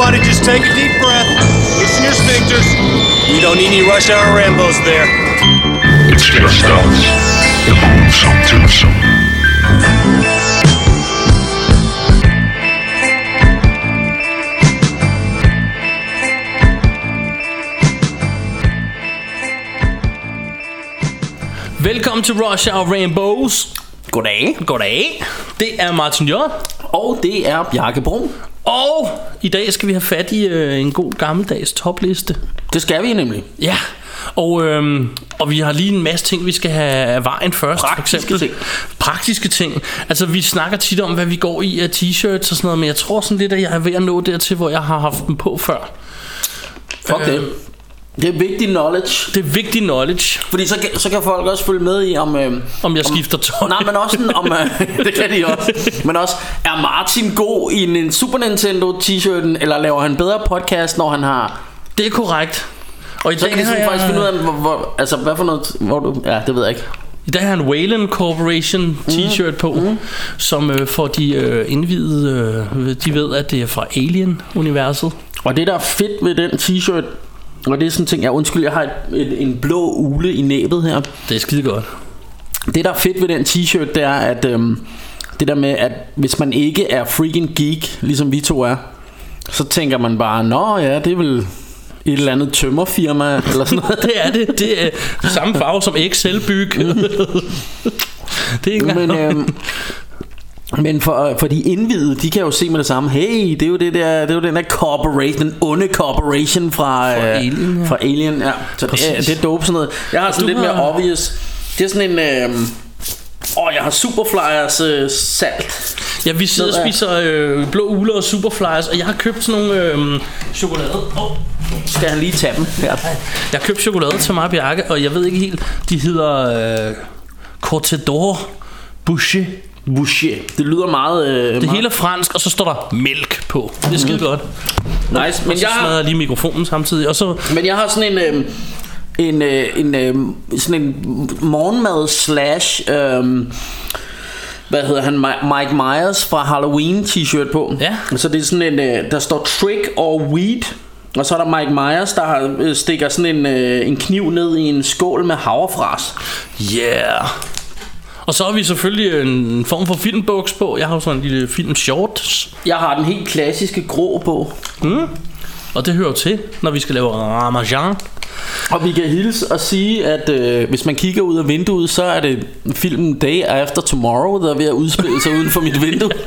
Everybody just take a deep breath. Loosen your sphincters. We don't need any rush hour Rambos there. It's just us, the Boomsome Twosome. Velkommen til Rush Hour Rainbows. Goddag. Goddag. Det er Martin J. Og det er Bjarke Brun. Og i dag skal vi have fat i øh, en god gammeldags topliste. Det skal vi nemlig. Ja. Og, øhm, og vi har lige en masse ting, vi skal have af vejen først. Praktiske for eksempel. ting. Praktiske ting. Altså, vi snakker tit om, hvad vi går i af t-shirts og sådan noget, men jeg tror sådan lidt, at jeg er ved at nå dertil, hvor jeg har haft dem på før. Fuck det. Det er vigtig knowledge. Det er vigtig knowledge, Fordi så, kan- så kan folk også følge med i, om... Øh, om jeg skifter tøj. nej, men også om... Øh, det kan de også. Men også, er Martin god i en Super Nintendo t-shirten, eller laver han bedre podcast, når han har... Det er korrekt. Og i Så dag, kan de jeg, faktisk finde ud af, hvor, hvor, altså, hvad for noget... Hvor du, ja, det ved jeg ikke. I dag har en Wayland Corporation t-shirt på, mm. som øh, for de øh, indvidede, øh, de ved, at det er fra Alien-universet. Og det, der er fedt ved den t-shirt, og det er sådan en ting, jeg undskyld, jeg har et, et, en blå ule i næbet her. Det er skide godt. Det der er fedt ved den t-shirt Det er at øhm, Det der med at Hvis man ikke er freaking geek Ligesom vi to er Så tænker man bare Nå ja det er vel et eller andet tømmerfirma Eller sådan noget Det er det. Det er samme farve som Excel-byg. det er ikke. Men, øhm, men for, for de indvidede De kan jo se med det samme Hey det er jo, det der, det er jo den der corporation Den onde corporation fra, Fra øh, Alien, ja. fra Alien ja. Så det, er- det er dope sådan noget Jeg har sådan Du lidt mere har- obvious Det er sådan en øhm, Åh, jeg har Superflyers øh, salt Ja, vi sidder og spiser øh, blå uler og superflyers, og jeg har købt sådan nogle øh, chokolade. Oh, Skal han lige tage dem her? jeg har købt chokolade til mig og Bjarke, og jeg ved ikke helt, de hedder øh, Cortador Boucher. Boucher. Det lyder meget... Øh, Det meget hele er fransk, og så står der mælk på. Det er skide godt. nice. Men jeg, smadrer har, lige mikrofonen samtidig, og så... men jeg har sådan en... Øh, en, øh, en, øh, sådan en morgenmad slash øh, hvad hedder han Mi- Mike Myers fra Halloween t-shirt på Ja. så det er sådan en øh, der står trick or weed og så er der Mike Myers der har, øh, stikker sådan en, øh, en kniv ned i en skål med havrefras Yeah. Og så har vi selvfølgelig en form for filmbuks på. Jeg har sådan en lille film shorts. jeg har den helt klassiske grå på Og det hører jo til, når vi skal lave Ramajan. Og vi kan hilse og sige, at øh, hvis man kigger ud af vinduet, så er det filmen Day After Tomorrow, der er ved at udspille sig uden for mit vindue.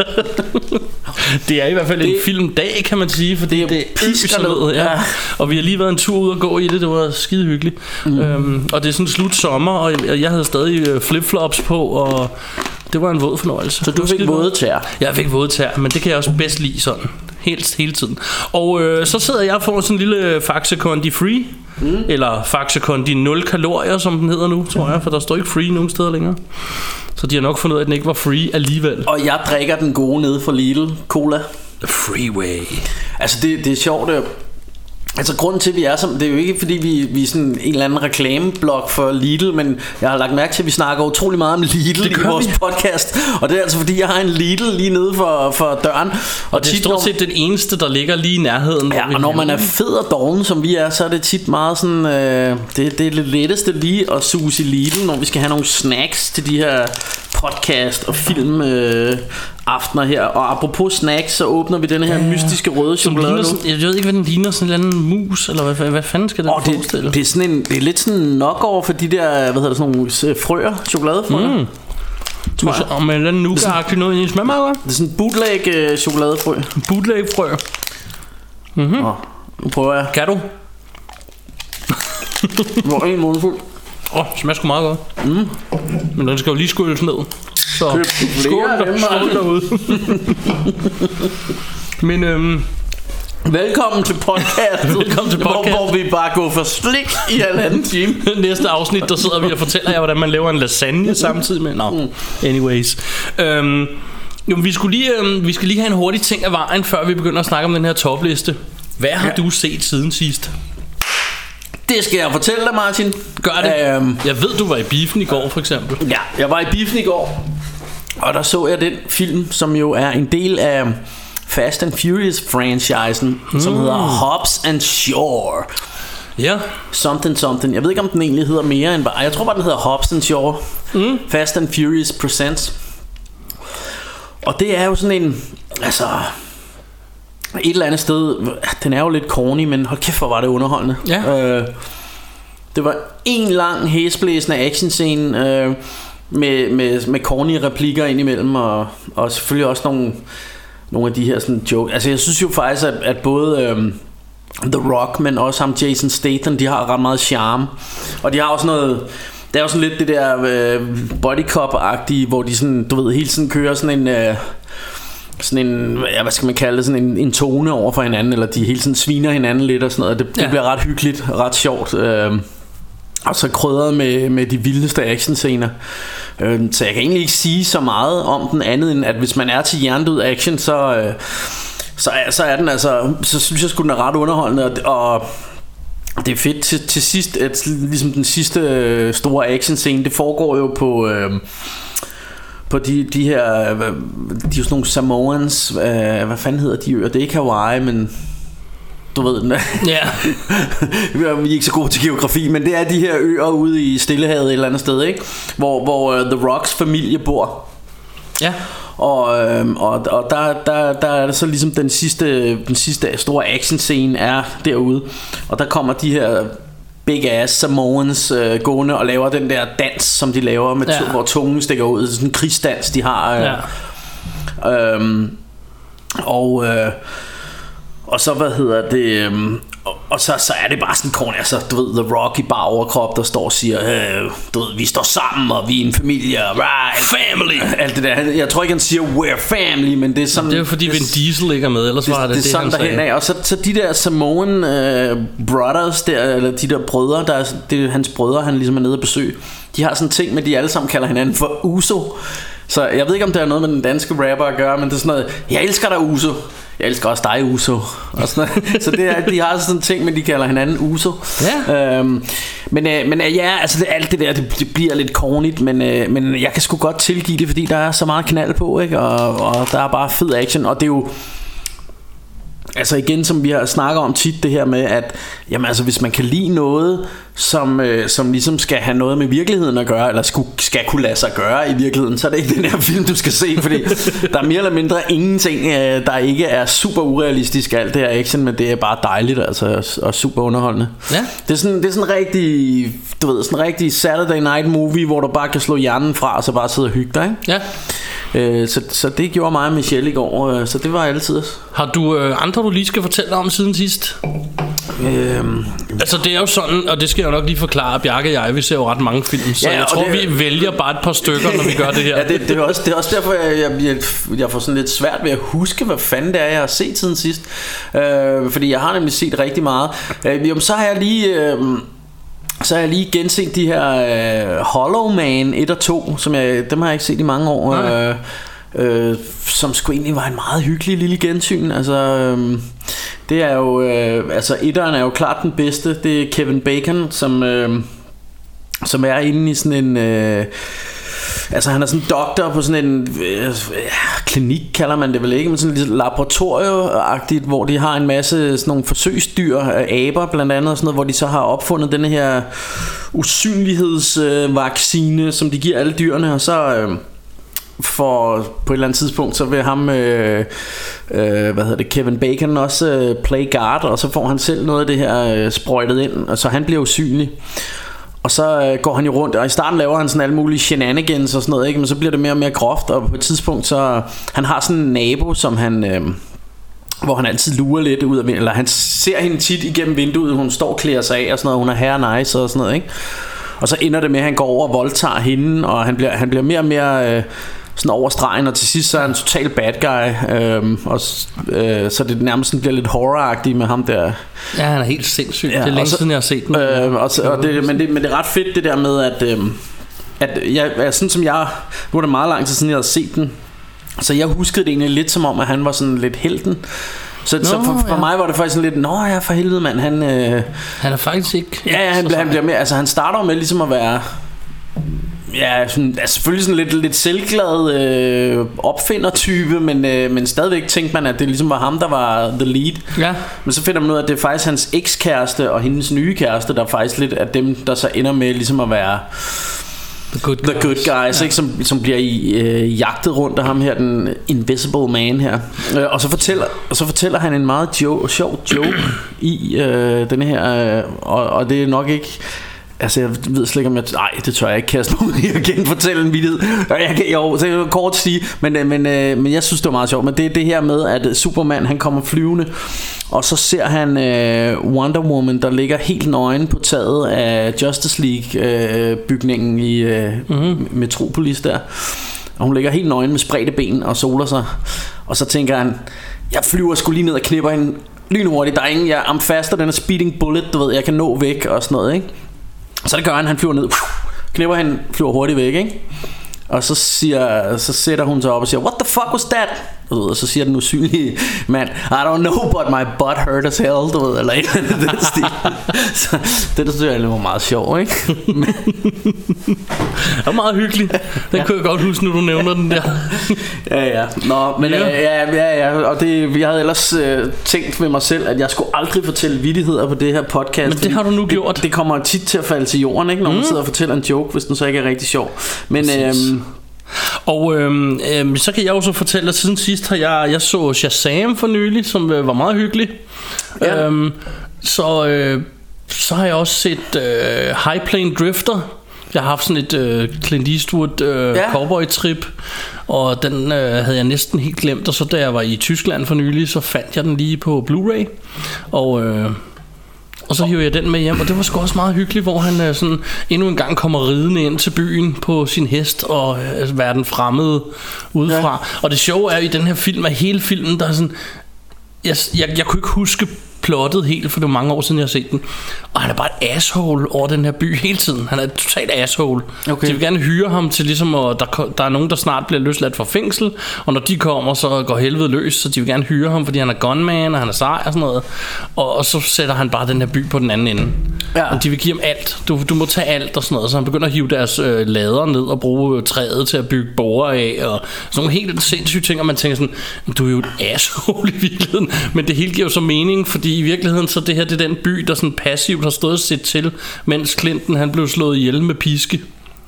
Det er i hvert fald det, en filmdag, kan man sige, fordi Det det, er pisker ned. Ja. ja. Og vi har lige været en tur ud og gå i det, det var skide hyggeligt. Mm. Øhm, og det er sådan slut sommer, og jeg, jeg havde stadig øh, flipflops på, og det var en våd fornøjelse. Så du fik våde tær. Jeg fik våde tær, men det kan jeg også bedst lide sådan. Helt hele tiden. Og øh, så sidder jeg og får sådan en lille Faxe Kondi Free. Mm. Eller Faxe Kondi 0 kalorier, som den hedder nu, tror jeg. For der står ikke free nogen steder længere. Så de har nok fundet ud af, at den ikke var free alligevel. Og jeg drikker den gode nede fra Lidl Cola. Freeway. Altså det, det er sjovt. øh, Altså grunden til at vi er som Det er jo ikke fordi vi, vi er sådan en eller anden reklameblok for Lidl Men jeg har lagt mærke til at vi snakker utrolig meget om Lidl i vores vi. podcast Og det er altså fordi jeg har en Lidl lige nede for, for døren Og, Og det er stort set den eneste, der ligger lige i nærheden. Ja, og når man er fed og doven, som vi er, så er det tit meget sådan, øh, det, det er det letteste lige at suge i Lidl, når vi skal have nogle snacks til de her podcast og film øh, aftener her. Og apropos snacks, så åbner vi den her ja, mystiske røde chokolade nu. sådan, jeg ved ikke, hvad den ligner. Sådan en eller anden mus, eller hvad, hvad fanden skal den Og forestille? det, det, er sådan en, det er lidt sådan nok over for de der, hvad hedder det, sådan nogle øh, frøer, chokoladefrøer. Mm. Mus, og med en eller anden nougat noget i smager meget. Det er sådan en bootleg øh, chokoladefrø. Bootleg frø. Mm. Og nu prøver jeg. Kan du? Hvor en mundfuld. Åh, oh, smager sgu meget godt. Mm. Men den skal jo lige skylles ned. Så Køb skål, af der, dem, skål Martin. derude. Men øhm, Velkommen til podcastet. Velkommen til Hvor, podcast. hvor vi bare går for slik i halvanden time. næste afsnit, der sidder vi og fortæller jer, hvordan man laver en lasagne samtidig med... Nå, anyways. Øhm, jo, men vi, skulle lige, øhm, vi skal lige have en hurtig ting af vejen, før vi begynder at snakke om den her topliste. Hvad har Ja. du set siden sidst? Det skal jeg fortælle dig, Martin. Gør det. Øhm, Jeg ved, du var i biffen i går, for eksempel. ja, jeg var i biffen i går, og der så jeg den film, som jo er en del af Fast and Furious-franchisen, mm. som hedder Hobbs and Shaw. Ja, Something something. Jeg ved ikke, om den egentlig hedder mere end bare... Jeg tror bare, den hedder Hobbs and Shaw. Mm. Fast and Furious Presents. Og det er jo sådan en... Altså... Et eller andet sted... Den er jo lidt corny, men hold kæft, hvor var det underholdende. Ja. Øh, det var en lang hæsblæsende actionscene... Øh, med, med, med corny replikker indimellem, og, og selvfølgelig også nogle, nogle af de her sådan joke. Altså jeg synes jo faktisk, at, at både øhm, The Rock, men også ham Jason Statham, de har ret meget charme. Og de har også noget... Det er jo sådan lidt det der øh, body cop-agtige, hvor de sådan, du ved, hele tiden kører sådan en... Øh, sådan en, ja, hvad skal man kalde det, sådan en, en tone over for hinanden, eller de hele tiden sviner hinanden lidt og sådan noget. Det, det Ja. bliver ret hyggeligt, ret sjovt. Øh, og så krydret med, med de vildeste actionscener. Øh, så jeg kan egentlig ikke sige så meget om den andet, end at hvis man er til hjernedød action, så, øh, så, er, så er den altså, så synes jeg sgu den er ret underholdende, og, og det er fedt til, til sidst, at ligesom den sidste øh, store action scene, det foregår jo på... Øh, på de, de her De er jo sådan nogle Samoans øh, Hvad fanden hedder de øer Det er ikke Hawaii men Du ved den ja. Vi er ikke så gode til geografi Men det er de her øer ude i Stillehavet Et eller andet sted ikke? Hvor, hvor uh, The Rocks familie bor Ja. og, øhm, og, og der, der, der er det så ligesom den sidste, den sidste store action scene er derude Og der kommer de her big ass Samoans øh, gående og laver den der dans Som de laver med Ja. to, hvor tungen stikker ud Sådan en krigsdans de har øh, ja. Øhm, og øh, og så hvad hedder det øhm, og, og så, så er det bare sådan korn altså du ved The Rock i bare overkrop der står og siger øh, du ved vi står sammen og vi er en familie right Family. alt det der. Jeg tror ikke han siger we're family men det er sådan Det er jo fordi Vin Diesel ikke er med, ellers det, var det det, det, er sådan han derhen af. Og så, så de der Samoan øh, brothers der, Eller de der brødre der, er- Det er hans brødre han ligesom er nede at besøge. De har sådan en ting med de alle sammen kalder hinanden for Uso Så jeg ved ikke om det har noget med den danske rapper at gøre Men det er sådan noget Jeg elsker dig Uso jeg elsker også dig, Uso. Og sådan noget. Så det er, de har sådan en ting, men de kalder hinanden Uso. Ja. Øhm, men, øh, men øh, ja, altså det, alt det der, det, det bliver lidt cornigt, men, øh, men jeg kan sgu godt tilgive det, fordi der er så meget knald på, ikke? Og, og der er bare fed action, og det er jo... Altså igen, som vi har snakket om tit, det her med, at jamen, altså, hvis man kan lide noget, som, øh, som ligesom skal have noget med virkeligheden at gøre, eller skulle, skal kunne lade sig gøre i virkeligheden, så er det ikke den her film, du skal se, fordi der er mere eller mindre ingenting, øh, der ikke er super urealistisk alt det her action, men det er bare dejligt altså, og, og super underholdende. Ja. Det er sådan, det er sådan en rigtig, du ved, sådan en rigtig Saturday Night Movie, hvor du bare kan slå hjernen fra, og så bare sidde og hygge dig, ikke? Ja. Øh, så, så det gjorde mig og Michelle i går, øh, så det var altid. Har du øh, andre, du lige skal fortælle om siden sidst? Øhm, Altså det er jo sådan, og det skal jeg nok lige forklare, Bjarke og jeg, vi ser jo ret mange film, så Ja, jeg tror, det- vi vælger bare et par stykker, når vi gør det her. ja, det, det, er også, det er også derfor, jeg, jeg, jeg, jeg får sådan lidt svært ved at huske, hvad fanden det er, jeg har set siden sidst. Øh, fordi jeg har nemlig set rigtig meget. Øh, jamen, så har jeg lige... Øh, så har jeg lige genset de her øh, Hollow Man 1 og 2, som jeg, dem har jeg ikke set i mange år. Nej. Øh, øh, som sgu egentlig var en meget hyggelig lille gensyn. Altså, øh, det er jo, øh, altså etteren er jo klart den bedste. Det er Kevin Bacon, som, øh, som er inde i sådan en... Øh, Altså han er sådan en doktor på sådan en øh, klinik kalder man det vel ikke Men sådan lidt laboratorieagtigt Hvor de har en masse sådan nogle forsøgsdyr øh, Aber blandt andet og sådan noget Hvor de så har opfundet den her usynlighedsvaccine øh, vaccine, Som de giver alle dyrene Og så øh, for på et eller andet tidspunkt så vil ham øh, øh, hvad hedder det Kevin Bacon også øh, play guard og så får han selv noget af det her øh, sprøjtet ind og så han bliver usynlig og så øh, går han jo rundt, og i starten laver han sådan alle mulige shenanigans og sådan noget, ikke? men så bliver det mere og mere groft, og på et tidspunkt så, han har sådan en nabo, som han, øh, hvor han altid lurer lidt ud af eller han ser hende tit igennem vinduet, hun står og klæder sig af og sådan noget, hun er herre nice og sådan noget, ikke? Og så ender det med, at han går over og voldtager hende, og han bliver, han bliver mere og mere... Øh, sådan over stregen, og til sidst så er han total bad guy, øhm, og, øh, så det nærmest sådan bliver lidt horroragtigt med ham der, Ja, han er helt sindssyg. Ja, det er længe så- siden, jeg har set den. Øh, og, så- og det, men, det, men det er ret fedt det der med at, øh, at jeg, sådan som jeg Nu er det meget lang tid siden jeg havde set den Så jeg huskede det egentlig lidt som om At han var sådan lidt helten så, Nå, så for, for ja. mig var det faktisk sådan lidt Nå ja for helvede mand Han, øh, Han er faktisk ikke... ja, ja, han, han bliver mere Altså han starter med ligesom at være ja, sådan, er selvfølgelig sådan lidt, lidt selvglad øh, opfinder-type, men, øh, men stadigvæk tænkte man, at det ligesom var ham, der var the lead. Ja. Men så finder man ud af, at det er faktisk hans ekskæreste og hendes nye kæreste, der faktisk lidt er dem, der så ender med ligesom at være The good the good guys, ja. ikke, som, som bliver i, øh, jagtet rundt af ham her, den invisible man her. Øh, og, så fortæller, og så fortæller han en meget jo, sjov joke i øh, den her, øh, og, og det er nok ikke... Altså jeg ved slet ikke om jeg Nej det tør jeg ikke kaste ud i at genfortælle en vidighed. Jeg kan, Jo så kan jeg kort sige men, øh, men, øh, men jeg synes det var meget sjovt. Men det er det her med at Superman han kommer flyvende Og så ser han øh, Wonder Woman der ligger helt nøgen på taget af Justice League øh, bygningen i øh, mm-hmm. Metropolis der. Og hun ligger helt nøgen med spredte ben og soler sig. Og så tænker han Jeg flyver sgu lige ned og knipper hende lynhurtigt. Der er ingen, jeg am faster den er speeding bullet Du ved, jeg kan nå væk og sådan noget, ikke? Så det gør han, han flyver ned Knipper han, flyver hurtigt væk, ikke? Og så, siger, så sætter hun sig op og siger What the fuck was that? Du ved, og så siger den usynlige mand I don't know but my butt hurt as hell Du ved, eller et eller andet den stil Så det der synes jeg var meget sjov ikke? Men, Det var meget hyggelig. Den kunne jeg godt huske, nu du nævner den der. Ja ja Nå men Ja. ja. ja, ja, ja Og det, jeg havde ellers øh, tænkt med mig selv At jeg skulle aldrig fortælle vittigheder på det her podcast Men det har du nu gjort. det, det kommer tit til at falde til jorden ikke? Når man sidder og fortæller en joke Hvis den så ikke er rigtig sjov Men Præcis. øhm, Og øhm, øhm, så kan jeg jo så fortælle, at siden sidst har jeg, jeg så Shazam for nylig, som øh, var meget hyggelig. Ja. Øhm, så, øh, så har jeg også set øh, High Plane Drifter. Jeg har haft sådan et øh, Clint Eastwood øh, Ja. ja. cowboy trip Og den øh, havde jeg næsten helt glemt Og så da jeg var i Tyskland for nylig Så fandt jeg den lige på Blu-ray Og øh, og så hiver jeg den med hjem, og det var sgu også meget hyggeligt, hvor han øh, sådan endnu en gang kommer ridende ind til byen på sin hest og øh, verden fremmede udefra. Ja. Og det sjove er jo i den her film, at hele filmen, der er sådan... Jeg, jeg, jeg kunne ikke huske plottet helt, for det var mange år siden, jeg har set den. Og han er bare et asshole over den her by hele tiden. Han er et totalt asshole. Okay. De vil gerne hyre ham til ligesom, at der, der er nogen, der snart bliver løsladt fra fængsel. Og når de kommer, så går helvede løs. Så de vil gerne hyre ham, fordi han er gunman, og han er sej og sådan noget. Og, og så sætter han bare den her by på den anden ende. Ja. Og de vil give ham alt. Du, du må tage alt og sådan noget. Så han begynder at hive deres øh, lader ned og bruge øh, træet til at bygge borer af. Og sådan nogle helt sindssyge ting, og man tænker sådan, du er jo et asshole i virkeligheden. Men det hele giver jo så mening, fordi i virkeligheden så det her det er den by, der sådan passivt har stået og set til, mens Clinton han blev slået ihjel med piske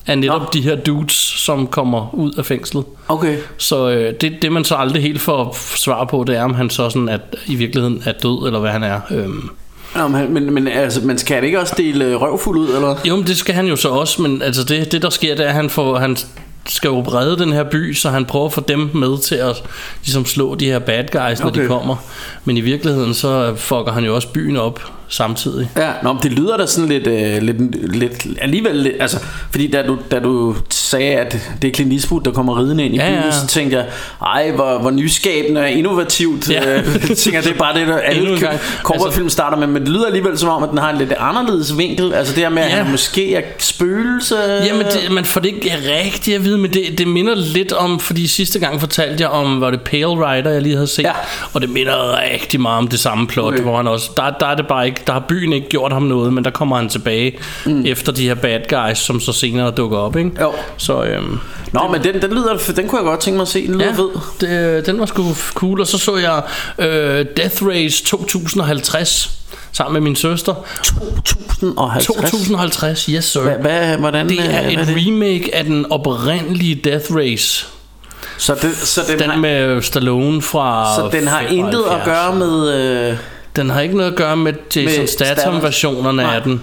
af netop Nå. de her dudes, som kommer ud af fængslet. Okay Så øh, det, det man så aldrig helt får svar på, det er, om han så sådan at, i virkeligheden er død, eller hvad han er. Øhm. Nå, men, men, men altså, man skal ikke også dele røvfuld ud, eller? Jo, men det skal han jo så også, men altså det, det der sker, det er, at han, får, han skal jo redde den her by, så han prøver at få dem med til at ligesom slå de her bad guys, når Okay. de kommer. Men i virkeligheden, så fucker han jo også byen op samtidig. Ja, nå, men det lyder da sådan lidt, øh, lidt, lidt alligevel lidt, altså, fordi da du, da du sagde, at det er Clint Eastwood, der kommer ridende ind i Ja, byen, ja. så tænkte jeg, ej, hvor, hvor nyskabende og innovativt. Ja. Øh, tænker, det er bare det, der alle korporfilm starter med, men det lyder alligevel som om, at den har en lidt anderledes vinkel, altså det her med, at Ja. han måske er spøgelse. Jamen, det, man får det ikke rigtigt at vide, men det, det minder lidt om, fordi sidste gang fortalte jeg om, var det Pale Rider, jeg lige havde set, Ja. og det minder rigtig meget om det samme plot, okay. hvor han også, der, der er det bare ikke, der har byen ikke gjort ham noget, men der kommer han tilbage mm. efter de her bad guys, som så senere dukker op, ikke? Jo. Så, øhm, Nå, men den, den, lyder, den kunne jeg godt tænke mig at se, den lyder Ja, fed. det, den var sgu cool. Og så så jeg øh, Death Race 2050 sammen med min søster. 2050. 2050, yes sir. Hvad, hvad, hvordan, det øh, er et det? remake af den oprindelige Death Race. Så, det, så den, Den har, med Stallone fra så den har 75. intet at gøre med... Øh, Den har ikke noget at gøre med Jason Med Statham versionerne Nej. af den.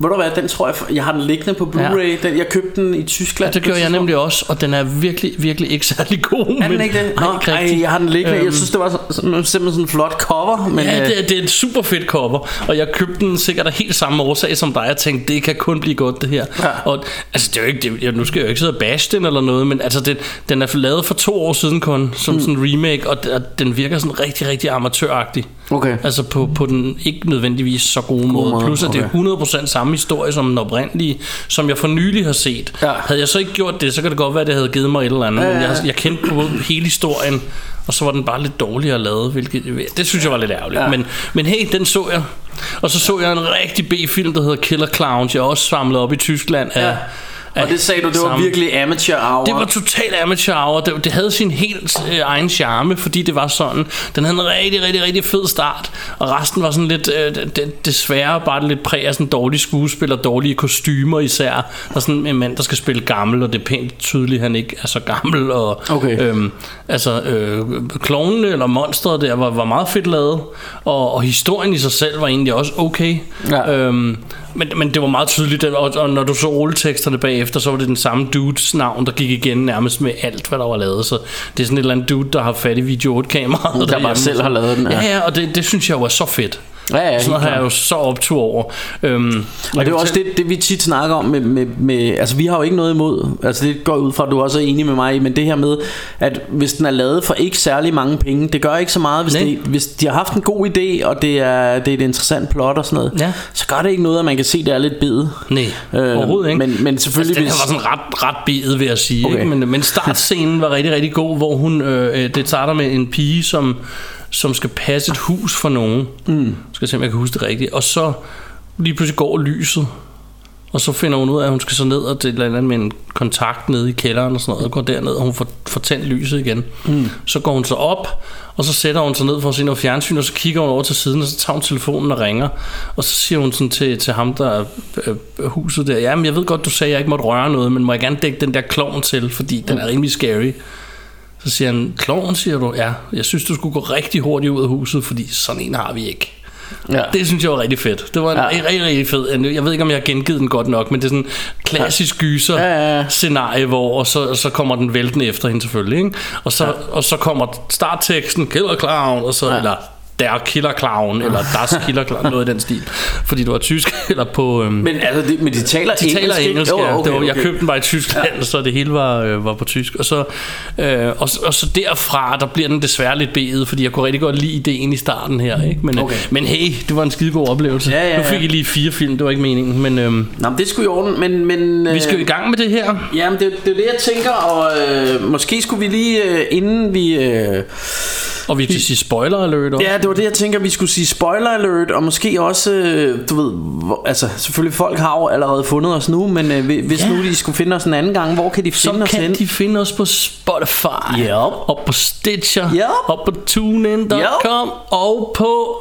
Ved du hvad, den tror jeg, jeg har den liggende på Blu-ray. Den, jeg købte den i Tyskland. Det gjorde jeg nemlig også, og den er virkelig, virkelig ikke særlig god. Er den ikke det? Nej, Nå, ikke ej, jeg har den liggende. Øhm, Jeg synes, det var så- simpelthen sådan en flot cover. Men, ja, øh, det er, det er et super fedt cover, og jeg købte den sikkert af helt samme årsag som dig. Jeg tænkte, det kan kun blive godt det her. Ja. Og altså, det er jo ikke, det, jeg, nu skal jeg jo ikke sidde og bash den eller noget, men altså, det, den er lavet for to år siden kun, som mm. sådan en remake, og, og den virker sådan rigtig, rigtig amatøragtig. Okay. Altså på, på den ikke nødvendigvis så gode måde. måde, Plus at det okay. er 100% samme historie som den oprindelige, som jeg for nylig har set. Ja. Havde jeg så ikke gjort det, så kan det godt være, at det havde givet mig et eller andet. Ja, ja, ja. jeg, jeg kendte på hele historien, og så var den bare lidt dårligere lavet, hvilket det synes jeg var lidt ærgerligt. Ja. Men, men hey, den så jeg. Og så så jeg en rigtig B-film, der hedder Killer Clowns. Jeg også samlet op i Tyskland af, Ja. Og det sagde du, det var virkelig amateur hour. Det var totalt amateur hour. Det, det havde sin helt øh, egen charme, fordi det var sådan. Den havde en rigtig, rigtig, rigtig fed start. Og resten var sådan lidt, øh, det, desværre bare lidt præg af sådan dårlige skuespil og dårlige kostymer især. Der er sådan en mand, der skal spille gammel, og det er pænt tydeligt, at han ikke er så gammel. Og, Okay. øhm, altså, øh, klovnene eller monstret der var, var meget fedt lavet. Og, og historien i sig selv var egentlig også okay. Ja. Øhm, men, men det var meget tydeligt, og, og når du så rulleteksterne bagefter, så var det den samme dudes navn, der gik igen nærmest med alt, hvad der var lavet. Så det er sådan et eller andet dude, der har fat i video 8-kameraet. Der bare selv har lavet den, ja. Ja, og det, det synes jeg er så fedt. Ja, ja, Sådan noget har jeg jo så optur over. Øhm, Og det er også det, det, vi tit snakker om med, med, med, Altså vi har jo ikke noget imod Altså det går ud fra, at du også er enig med mig i Men det her med, at hvis den er lavet for ikke særlig mange penge Det gør ikke så meget Hvis, Nej. det, hvis de har haft en god idé Og det er, det er et interessant plot og sådan noget Ja. Så gør det ikke noget, at man kan se, det er lidt bedet Nej, Øh, overhovedet ikke. men- men selvfølgelig altså, den hvis- her var sådan ret, ret bidet, vil jeg sige. Okay. Ikke? Men, men startscenen var rigtig, rigtig god, hvor hun, øh, øh, det starter med en pige, som, som skal passe et hus for nogen. Mm. Skal se, om jeg kan huske det rigtigt. Og så lige pludselig går lyset. Og så finder hun ud af, at hun skal så ned og det er et eller andet med en kontakt nede i kælderen og sådan noget, og går derned, og hun får, får tændt lyset igen. Mm. Så går hun så op, og så sætter hun sig ned for at se noget fjernsyn, og så kigger hun over til siden, og så tager hun telefonen og ringer. Og så siger hun sådan til, til ham, der er øh, huset der, jamen jeg ved godt, du sagde, at jeg ikke måtte røre noget, men må jeg gerne dække den der klovn til, fordi den er rimelig scary. Så siger han, klovn, siger du? Ja, jeg synes, du skulle gå rigtig hurtigt ud af huset, fordi sådan en har vi ikke. ja. Det synes jeg var rigtig fedt. Det var en Ja. rigtig, rigtig fed. Jeg ved ikke, om jeg har gengivet den godt nok, men det er sådan en klassisk gyser Ja, ja, ja. scenarie, hvor og så, og så kommer den væltende efter hende selvfølgelig. Ikke? Og, så, ja. og så kommer startteksten, Killer Clown, og så, ja. eller Der Killer Clown, eller Das Killer Clown, noget i den stil. Fordi det var tysk, eller på... Øhm, Men, altså, de, men de taler de taler ikke? engelsk, Jo, ja. okay, det var, Jeg okay. købte den bare i Tyskland, ja. så det hele var, øh, var på tysk. Og så, øh, og, og så derfra, der bliver den desværre lidt beget, fordi jeg kunne rigtig godt lide ideen i starten her. Ikke? Men, Okay. okay. men hey, det var en skide god oplevelse. Ja, ja, Nu fik ja. I lige fire film, det var ikke meningen. Men øhm, Nå, men det skulle i orden, men... men vi skal jo i øh, gang med det her. Jamen, det, det er det, jeg tænker, og øh, måske skulle vi lige, øh, inden vi... Øh, Og vi kan sige spoiler alert også. Ja, det var det, jeg tænker, vi skulle sige spoiler alert, og måske også, øh, du ved, hvor, altså selvfølgelig folk har jo allerede fundet os nu, men øh, hvi- hvis Ja. nu de skulle finde os en anden gang, hvor kan de Så finde os kan hen? de finde os på Spotify, Yep. og på Stitcher, Yep. og på TuneIn.com, og på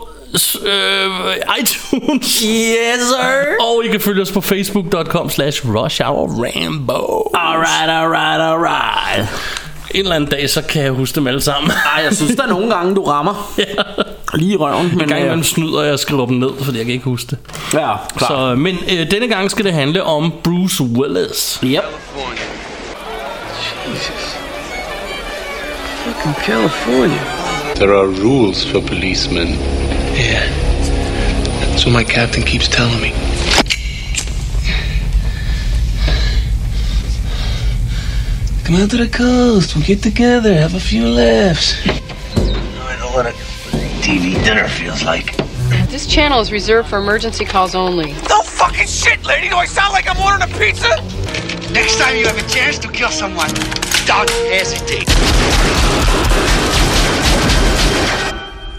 øh, iTunes. Yes, sir! Og I kan følge os på facebook.com slash rushhourrambo. Alright, alright, alright. En eller anden dag, så kan jeg huske dem alle sammen. Ej, jeg synes, der er nogle gange, du rammer lige i røven, men En gang øh, imellem snyder jeg og skriver dem ned, fordi jeg kan ikke huske det. ja, klar. Så, men øh, denne gang skal det handle om Bruce Willis. Yep. Jesus. Fucking California. There are rules for policemen. Yeah. That's what my captain keeps telling me. Come out to the coast. We'll get together, have a few laughs. I know what a TV dinner feels like. This channel is reserved for emergency calls only. No fucking shit, lady! Do I sound like I'm ordering a pizza? Next time you have a chance to kill someone, don't hesitate.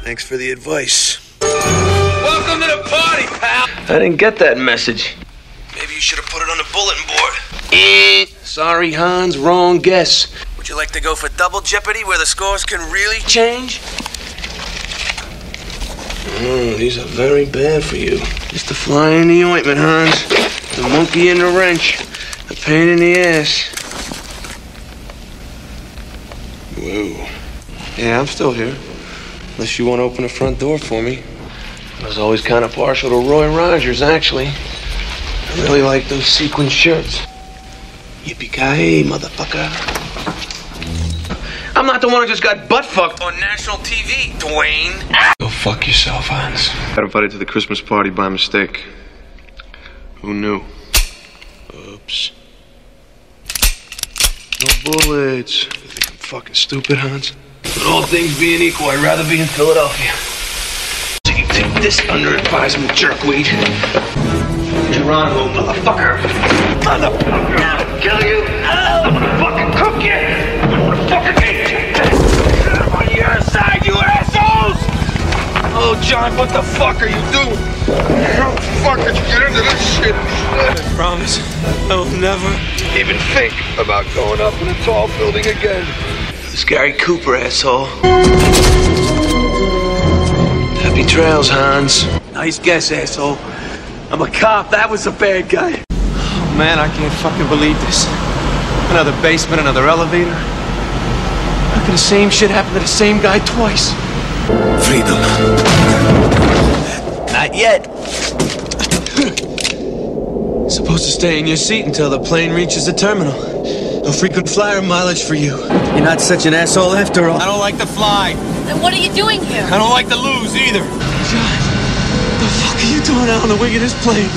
Thanks for the advice. Welcome to the party, pal! I didn't get that message. Maybe you should have put it on the bulletin board. Eh. Sorry, Hans, wrong guess. Would you like to go for double jeopardy where the scores can really change? Mm, these are very bad for you. Just the fly in the ointment, Hans. The monkey in the wrench. The pain in the ass. Whoa. Yeah, I'm still here. Unless you want to open the front door for me. I was always kind of partial to Roy Rogers, actually. I really like those sequin shirts. Yippee-ki-yay, motherfucker. I'm not the one who just got butt fucked on national TV, Dwayne. Go fuck yourself, Hans. Got invited to the Christmas party by mistake. Who knew? Oops. No bullets. You think I'm fucking stupid, Hans? But all things being equal, I'd rather be in Philadelphia. So you take this under advisement, jerkweed. Geronimo, motherfucker. Motherfucker. I'll kill you. I'm gonna fucking cook you. I'm gonna fucking eat you. I'm on your side, you assholes. Oh, John, what the fuck are you doing? How the fuck did you get into this shit? I promise I will never even think about going up in a tall building again. It's Gary Cooper, asshole. Happy trails, Hans. Nice guess, asshole. I'm a cop. That was a bad guy. Oh, man, I can't fucking believe this. Another basement, another elevator. How could the same shit happen to the same guy twice? Freedom. Not yet. Supposed to stay in your seat until the plane reaches the terminal. No frequent flyer mileage for you. You're not such an asshole after all. I don't like to fly. Then what are you doing here? I don't like to lose either. John, the fuck are you doing out on the wing of this plane?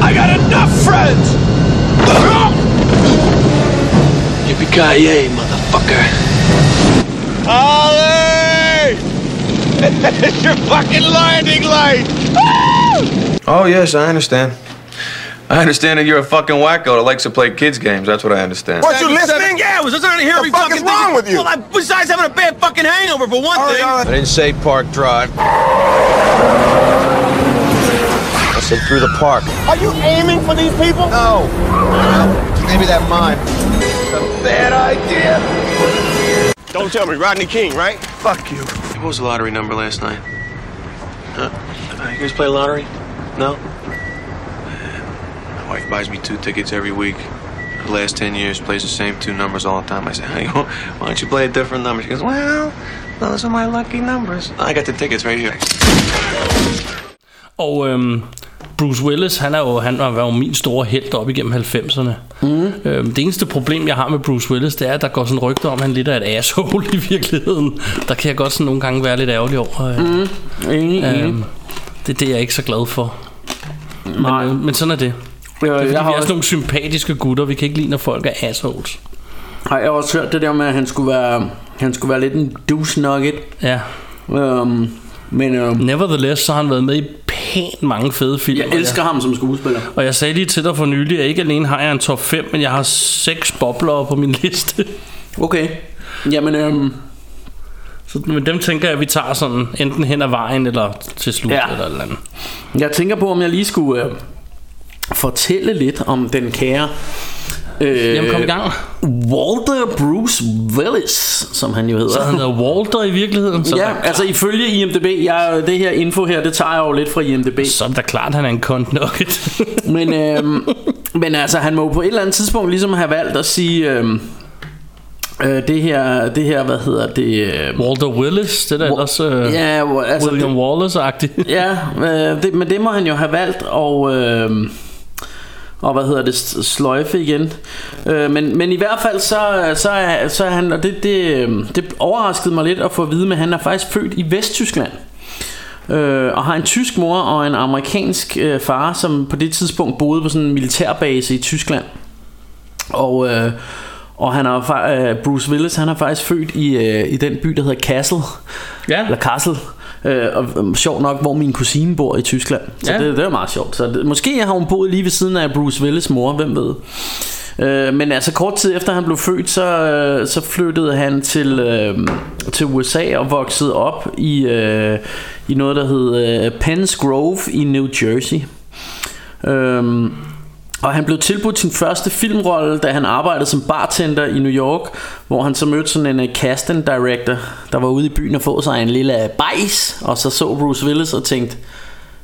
I got enough friends. Yippee-ki-yay, motherfucker. Ollie! it's your fucking landing light. Oh, yes, I understand. I understand that you're a fucking wacko that likes to play kids games. That's what I understand. What you listening? Yeah, I was listening to hear The fuck is wrong with you? Well, I, besides having a bad fucking hangover for one thing. I didn't say Park Drive. I said through the park. Are you aiming for these people? No. Maybe that mine. It's a bad idea. Don't tell me, Rodney King, right? Fuck you. What was the lottery number last night? Huh? Uh, You guys play lottery? No? My wife buys me two tickets every week. The last 10 years plays the same two numbers all the time. I say, honey, why don't you play a different number? She goes, well, those are my lucky numbers. I got the tickets right here. Og øhm, Bruce Willis, han er jo, han var jo min store held op igennem 90'erne. Mm. Øhm, det eneste problem, jeg har med Bruce Willis, det er, at der går sådan rygter om, at han lidt er et asshole i virkeligheden. Der kan jeg godt sådan nogle gange være lidt ærgerlig over. Øh, Enig, enig. øhm, det, det er jeg ikke så glad for. Men, øh, men sådan er det. Øh, Det er, jeg har vi er også, sådan nogle sympatiske gutter. Vi kan ikke lide, når folk er assholes. har jeg også hørt det der med, at han skulle være, han skulle være lidt en douche nugget. Ja. Øhm, men øhm, Nevertheless, så har han været med i pænt mange fede film. jeg elsker ham som skuespiller. Og jeg sagde lige til dig for nylig, at ikke alene har jeg en top 5, men jeg har seks bobler på min liste. Okay. Jamen, øhm, Så, men dem tænker jeg, at vi tager sådan enten hen ad vejen, eller til slut, Ja. ja. eller et eller andet. jeg tænker på, om jeg lige skulle øh, fortælle lidt om den kære... Øh, Jamen kom i gang. Walter Bruce Willis, som han jo hedder. Så han hedder Walter i virkeligheden. Så, ja, der, altså ifølge IMDb, jeg, det her info her, det tager jeg jo lidt fra IMDb. så er det klart, han er en cunt nugget. Men, øhm, men altså, han må jo på et eller andet tidspunkt ligesom have valgt at sige, øhm, øh, det her, det her, hvad hedder det? Øh, Walter Willis, det er da ellers øh, ja, altså, William Wallace-agtigt. ja øh, det, men det må han jo have valgt, og... Øh, og hvad hedder det, sløjfe igen. Øh, men, men i hvert fald så, så, er, så er han, og det, det, øh, det overraskede mig lidt at få at vide, men han er faktisk født i Vesttyskland. Øh, og har en tysk mor og en amerikansk øh, far, som på det tidspunkt boede på sådan en militærbase i Tyskland. Og, øh, og han er, øh, Bruce Willis han er faktisk født i, øh, i den by, der hedder Kassel. Ja. Eller Kassel. Øh, og øh, sjovt nok, hvor min kusine bor i Tyskland. Så Ja. det, det er meget sjovt. Så det, måske har hun boet lige ved siden af Bruce Willis mor, hvem ved. Øh, men altså kort tid efter han blev født, så, øh, så flyttede han til, øh, til USA og voksede op i, øh, i noget, der hed øh, Penns Grove i New Jersey. Øhm, og han blev tilbudt sin første filmrolle, da han arbejdede som bartender i New York, hvor han så mødte sådan en uh, casting director, der var ude i byen og få sig en lille bajs, og så så Bruce Willis og tænkte,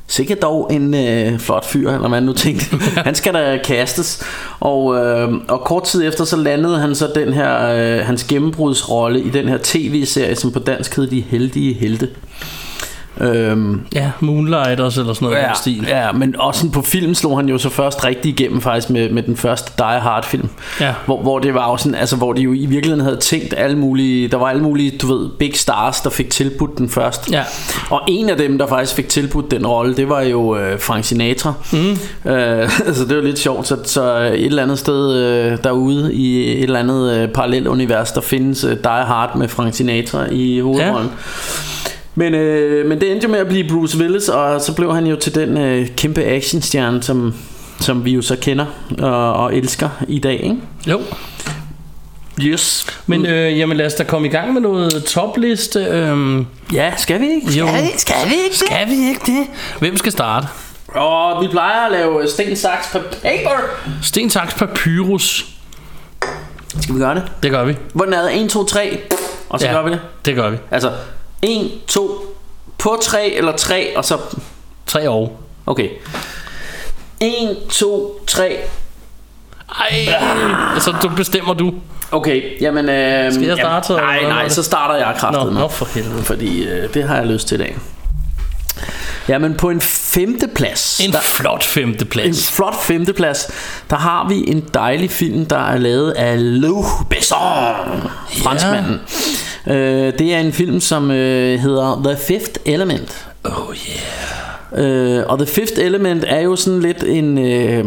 sikkert dog en øh, flot fyr, eller hvad man nu tænkte. han skal da kastes. Og, øh, og kort tid efter, så landede han så den her, øh, hans gennembrudsrolle i den her tv-serie, som på dansk hed De Heldige Helte. Øhm, Ja, Moonlighters eller sådan noget ja, stil. ja, men også sådan på film slog han jo så først rigtig igennem faktisk med, med den første Die Hard film. Ja. Hvor, hvor det var jo sådan, altså hvor de jo i virkeligheden havde tænkt alle mulige, der var alle mulige, du ved, big stars, der fik tilbudt den først. Ja. Og en af dem, der faktisk fik tilbudt den rolle, det var jo øh, Frank Sinatra. Mm. Øh, altså det var lidt sjovt, så, så et eller andet sted øh, derude i et eller andet øh, parallelt univers, der findes øh, Die Hard med Frank Sinatra i hovedrollen. Ja. Men, øh, men det endte jo med at blive Bruce Willis, og så blev han jo til den øh, kæmpe actionstjerne, som, som vi jo så kender og, og elsker i dag, ikke? Jo. Yes. Men øh, jamen lad os da komme i gang med noget topliste. Øhm, Ja, skal vi ikke? jo. Skal vi, skal vi ikke det? Skal vi ikke det? Hvem skal starte? Og vi plejer at lave sten, saks, paper. Sten, saks, papyrus. Skal vi gøre det? Det gør vi. Hvordan er det? 1, 2, 3, og så Ja. gør vi det. Det gør vi. Altså 1, 2, på 3 eller 3, og så... Tre år. Okay. 1, 2, 3. Ej, så du bestemmer du. Okay, jamen... Øh, Skal jeg starte, Jamen, nej, nej, så starter jeg kraftet Nå, nå, for helvede. Fordi øh, det har jeg lyst til i dag. Jamen på en femte plads En der, flot en femteplads. flot femteplads Der har vi en dejlig film Der er lavet af Luc Besson Franskmanden øh, Det er en film som øh, hedder The Fifth Element Oh yeah. øh, Og The Fifth Element er jo sådan lidt en... Øh,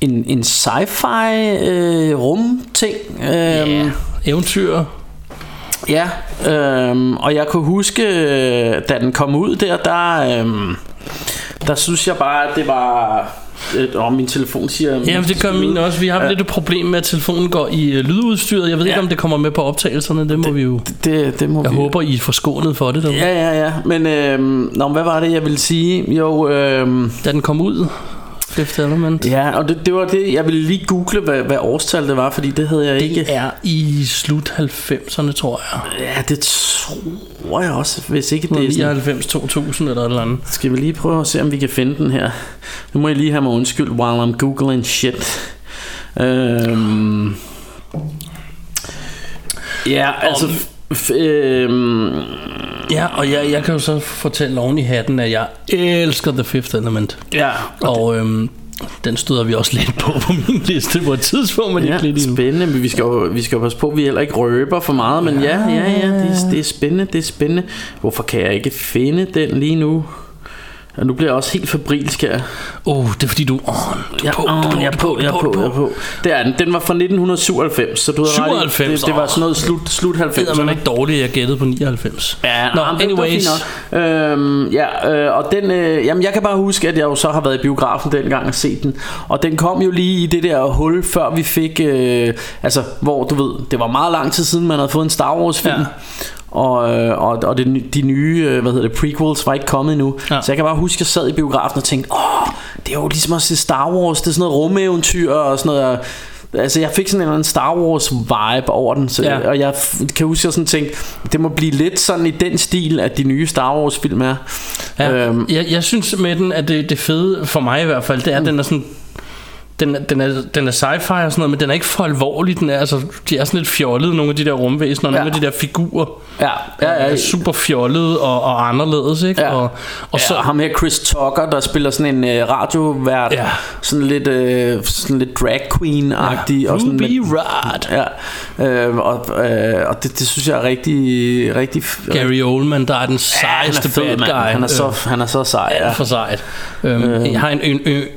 en, en sci-fi øh, rumting øh, Yeah. Eventyr. Ja, øhm, og jeg kunne huske, øh, da den kom ud der, der, øhm, der synes jeg bare, at det var... Øh, og min telefon siger... Ja, det gør min også. Vi har ja. lidt et problem med, at telefonen går i øh, lydudstyret. Jeg ved ja. ikke, om det kommer med på optagelserne. Det må det, vi jo... Det, det må Jeg vi... håber, I er forskånet for det derude. Ja, ja, ja. Men øhm, nå, hvad var det, jeg ville sige? Jo, øhm, Da den kom ud, Fifth Element. ja, og det, det var det, jeg ville lige google, hvad, hvad årstal det var, fordi det havde jeg ikke... Det er i slut 90'erne, tror jeg. Ja, det tror jeg også, hvis ikke det er sådan... 99, 2000 eller et eller andet. Skal vi lige prøve at se, om vi kan finde den her? Nu må jeg lige have mig undskyld, while I'm googling shit. Øhm. Ja, altså... F- øhm, Ja, og jeg, jeg kan jo så fortælle oven i hatten, at jeg elsker The Fifth Element. ja, Og øhm, den støder vi også lidt på på min liste på et tidspunkt, men ja, ikke lidt spændende, men vi skal, jo, vi skal jo passe på, at vi heller ikke røber for meget, men ja, ja, ja, det, er- det er spændende, det er spændende. Hvorfor kan jeg ikke finde den lige nu? Og nu bliver jeg også helt fabrilsk her. Åh, oh, det er fordi du on. Du Ja, er på, er jeg er på, jeg er på, jeg er på. Det er den. Den var fra 1997, så du ret i. 97, Det, det var sådan noget slut, slut Det er 90'erne. ikke dårligt, jeg gættede på 99. Ja, Nå, det- det var anyways. nok. Øhm, ja, øh, og den, øh, jamen, jeg kan bare huske, at jeg jo så har været i biografen dengang og set den. Og den kom jo lige i det der hul, før vi fik, øh, altså, hvor du ved, det var meget lang tid siden, man havde fået en Star Wars film. Ja. Og, øh, og, og det, de nye, øh, hvad hedder det, prequels var ikke kommet endnu. Ja. Så jeg kan bare huske, at jeg sad i biografen og tænkte, åh, det er jo ligesom at se Star Wars, det er sådan noget rumeventyr og sådan noget. Altså jeg fik sådan en eller anden Star Wars vibe over den så, Ja. Og jeg kan huske at jeg sådan tænkte Det må blive lidt sådan i den stil At de nye Star Wars film er Ja, Øhm. øhm. jeg, jeg synes med den, at det, det fede for mig i hvert fald, det er, at den er sådan den, er- den, er, den er sci-fi og sådan noget, men den er ikke for alvorlig. Den er, altså, de er sådan lidt fjollede, nogle af de der rumvæsener, og Ja. nogle af de der figurer. Ja, ja, er ja, super fjollede og, og anderledes, ikke? Ja. Og, og og så, ja, ham her Chris Tucker Der spiller sådan en øh, radiovært Ja. Sådan lidt øh, Sådan lidt drag queen-agtig ja, og sådan Ruby lidt, Rod. Ja, øh, og, øh, og det, det synes jeg er rigtig, rigtig Gary Oldman, der er den ja, han er sejeste fed, bad guy. Han er så, Øh, han er så sej, ja. for sejt. Øhm, jeg har en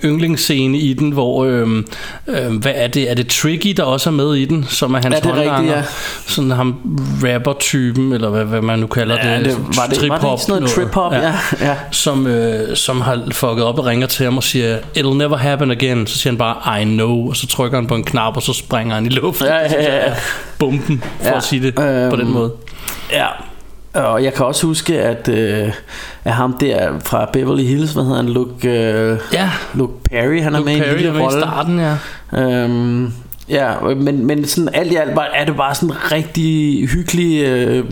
yndlingsscene i den, hvor øhm, øhm, hvad er det? Er det Tricky, der også er med i den, som er hans Ja, det er rigtigt, ja. Sådan ham rapper-typen, eller hvad, hvad man nu kalder Ja, det. det, var, det, var det sådan noget trip-hop? Ja, ja. Som, øh, som har fucket op og ringer til ham og siger, it'll never happen again. Så siger han bare, I know, og så trykker han på en knap, og så springer han i luften. Ja, ja, ja, ja. Bomben, for Ja, at sige det øhm, på den måde. Ja, og jeg kan også huske, at, øh, at ham der fra Beverly Hills, hvad hedder han, Luke, øh, Ja, Luke Perry, han er Luke med i en Perry er lille med i rolle. starten, ja. Øhm, ja, men, men sådan alt i alt var, er det bare sådan en rigtig hyggelig, øh,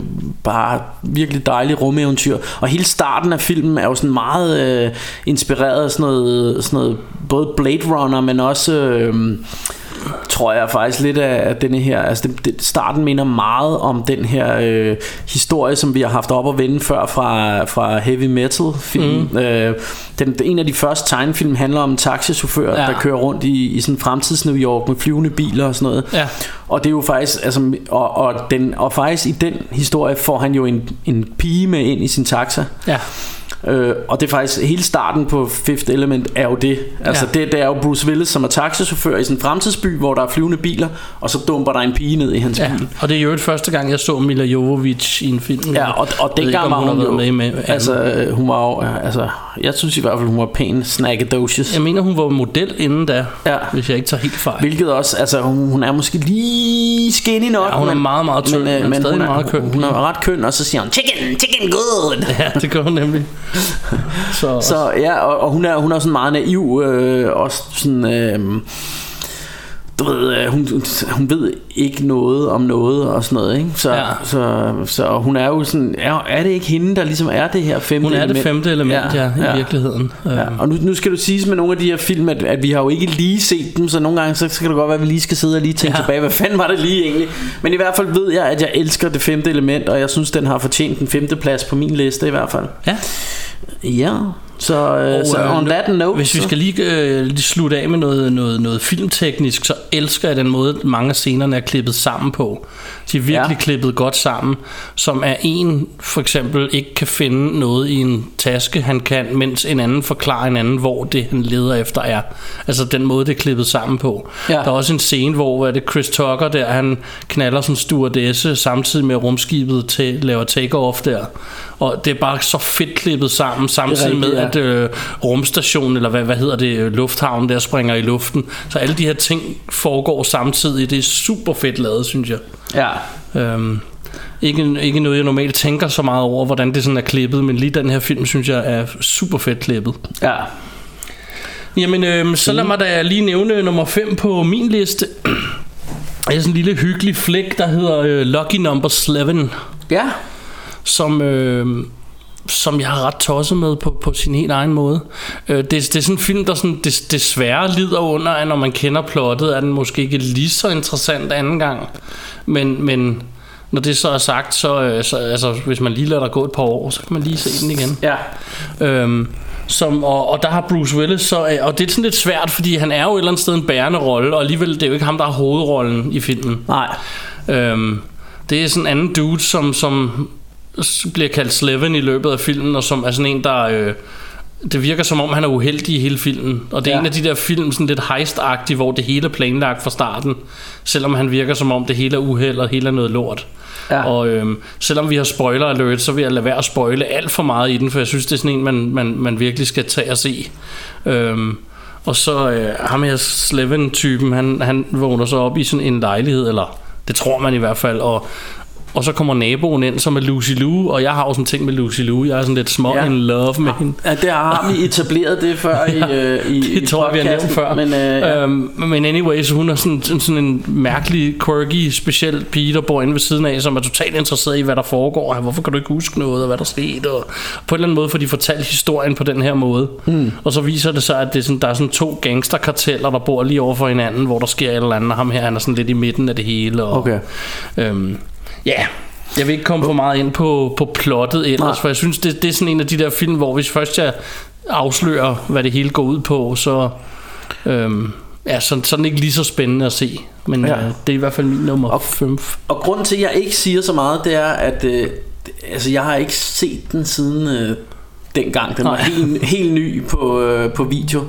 bare virkelig dejlig rumeventyr. Og hele starten af filmen er jo sådan meget øh, inspireret af sådan noget, sådan noget, både Blade Runner, men også... Øh, tror jeg faktisk lidt af, af denne her altså det, det, starten minder meget om den her øh, historie som vi har haft op at vende før fra, fra heavy metal film mm. øh, den, en af de første tegnefilm handler om en taxichauffør ja. der kører rundt i, i sådan fremtids New York med flyvende biler og sådan noget Ja. og det er jo faktisk altså, og, og, den, og faktisk i den historie får han jo en, en pige med ind i sin taxa Ja. Øh, og det er faktisk hele starten på Fifth Element er jo det. Altså Ja. det, det er jo Bruce Willis som er taxichauffør i sådan en fremtidsby, hvor der er flyvende biler, og så dumper der en pige ned i hans Ja, bil. og det er jo et første gang, jeg så Mila Jovovich i en film. Ja, og, og ikke, dengang var hun hun, jo, med med, altså, øh, hun var jo, øh, altså, jeg synes i hvert fald, hun var pæn snaggadocious. Jeg mener, hun var model inden da, Ja. hvis jeg ikke tager helt fejl. Hvilket også, altså hun, hun er måske lige skinny nok. Ja, hun er meget, meget tynd, men stadig hun er, meget køn Hun er ret køn, og så siger hun, chicken, chicken good. Ja, det gør hun nemlig. Så, Så ja, og, og hun er hun er sådan meget naiv, øh, også sådan. Øh, du ved, øh, hun, hun ved ikke noget om noget og sådan noget, ikke? Så, Ja. så, så hun er jo sådan, er, er det ikke hende, der ligesom er det her femte hun er det element? femte element, ja, ja i virkeligheden. Ja. Øhm, Og nu, nu skal du sige med nogle af de her film, at, at vi har jo ikke lige set dem, så nogle gange så, så kan det godt være, at vi lige skal sidde og lige tænke Ja. ja. tilbage, hvad fanden var det lige egentlig? Men i hvert fald ved jeg, at jeg elsker det femte element, og jeg synes, den har fortjent den femte plads på min liste i hvert fald. Ja. Ja, så, øh, så øh, on that note, Hvis vi skal lige, øh, lige slutte af med noget, noget, noget filmteknisk, så elsker jeg den måde, mange af scenerne er klippet sammen på. De er virkelig ja. Klippet godt sammen, som er en for eksempel ikke kan finde noget i en taske, han kan, mens en anden forklarer en anden, hvor det han leder efter er. Altså den måde, det er klippet sammen på. Ja. Der er også en scene, hvor hvad er det Chris Tucker der, han knaller sådan en stewardesse, samtidig med rumskibet til, laver take-off der. Og det er bare så fedt klippet sammen, samtidig rigtigt, med, at øh, rumstationen, eller hvad, hvad hedder det, øh, lufthavnen der springer i luften. Så alle de her ting foregår samtidig. Det er super fedt lavet, synes jeg. Ja, Øhm, ikke, ikke noget, jeg normalt tænker så meget over, hvordan det sådan er klippet, men lige den her film, synes jeg, er super fedt klippet. ja. Jamen, øhm, så lad mig da lige nævne nummer 5 på min liste. Det er sådan en lille hyggelig flæk, der hedder øh, Lucky Number 11 Ja, som, øh, som jeg har ret tosset med på, på sin helt egen måde. Øh, det, det er sådan en film, der sådan, des, desværre lider under, at når man kender plottet, er den måske ikke lige så interessant anden gang. Men, men når det så er sagt, så, øh, så altså, hvis man lige lader der gå et par år, så kan man lige se den igen. ja. Øhm, som, og, og der har Bruce Willis så, øh, og det er sådan lidt svært, fordi han er jo et eller andet sted en bærende rolle, og alligevel det er jo ikke ham, der har hovedrollen i filmen. Nej. Øhm, det er sådan en anden dude, som, som bliver kaldt Slevin i løbet af filmen, og som er sådan en, der... Øh, det virker som om, han er uheldig i hele filmen. Og det er Ja. en af de der film, sådan lidt heist hvor det hele er planlagt fra starten. Selvom han virker som om, det hele er uheld, og hele er noget lort. Ja. Og øhm, selvom vi har spoiler alert, så vil jeg lade være at spoile alt for meget i den, for jeg synes, det er sådan en, man, man, man virkelig skal tage og se. Øhm, og så øh, ham her Slevin-typen, han, han vågner så op i sådan en lejlighed, eller det tror man i hvert fald, og, og så kommer naboen ind, som er Lucy Liu, og jeg har jo sådan en ting med Lucy Liu, jeg er sådan lidt små Ja. in love med hende. Ja, det har vi etableret det før i, øh, i Det i tror jeg, vi har nævnt før. Men, øh, ja. øhm, men anyway, så hun er sådan, sådan, sådan en mærkelig, quirky, speciel pige, der bor inde ved siden af, som er totalt interesseret i, hvad der foregår. Hvorfor kan du ikke huske noget, og hvad der skete? Og på en eller anden måde får de fortalt historien på den her måde. Mm. Og så viser det sig, at det er sådan, der er sådan to gangsterkarteller, der bor lige over for hinanden, hvor der sker et eller andet, og ham her, han er sådan lidt i midten af det hele. Og, Okay. Øhm, ja, jeg vil ikke komme for meget ind på, på plottet ellers, Nej. for jeg synes, det, det er sådan en af de der film, hvor hvis først jeg afslører, hvad det hele går ud på, så, øhm, ja, er den ikke lige så spændende at se. Men Ja. øh, det er i hvert fald min nummer 5. Og grunden til, at jeg ikke siger så meget, det er, at øh, altså, jeg har ikke set den siden øh, dengang. Den var helt, helt ny på, øh, på video.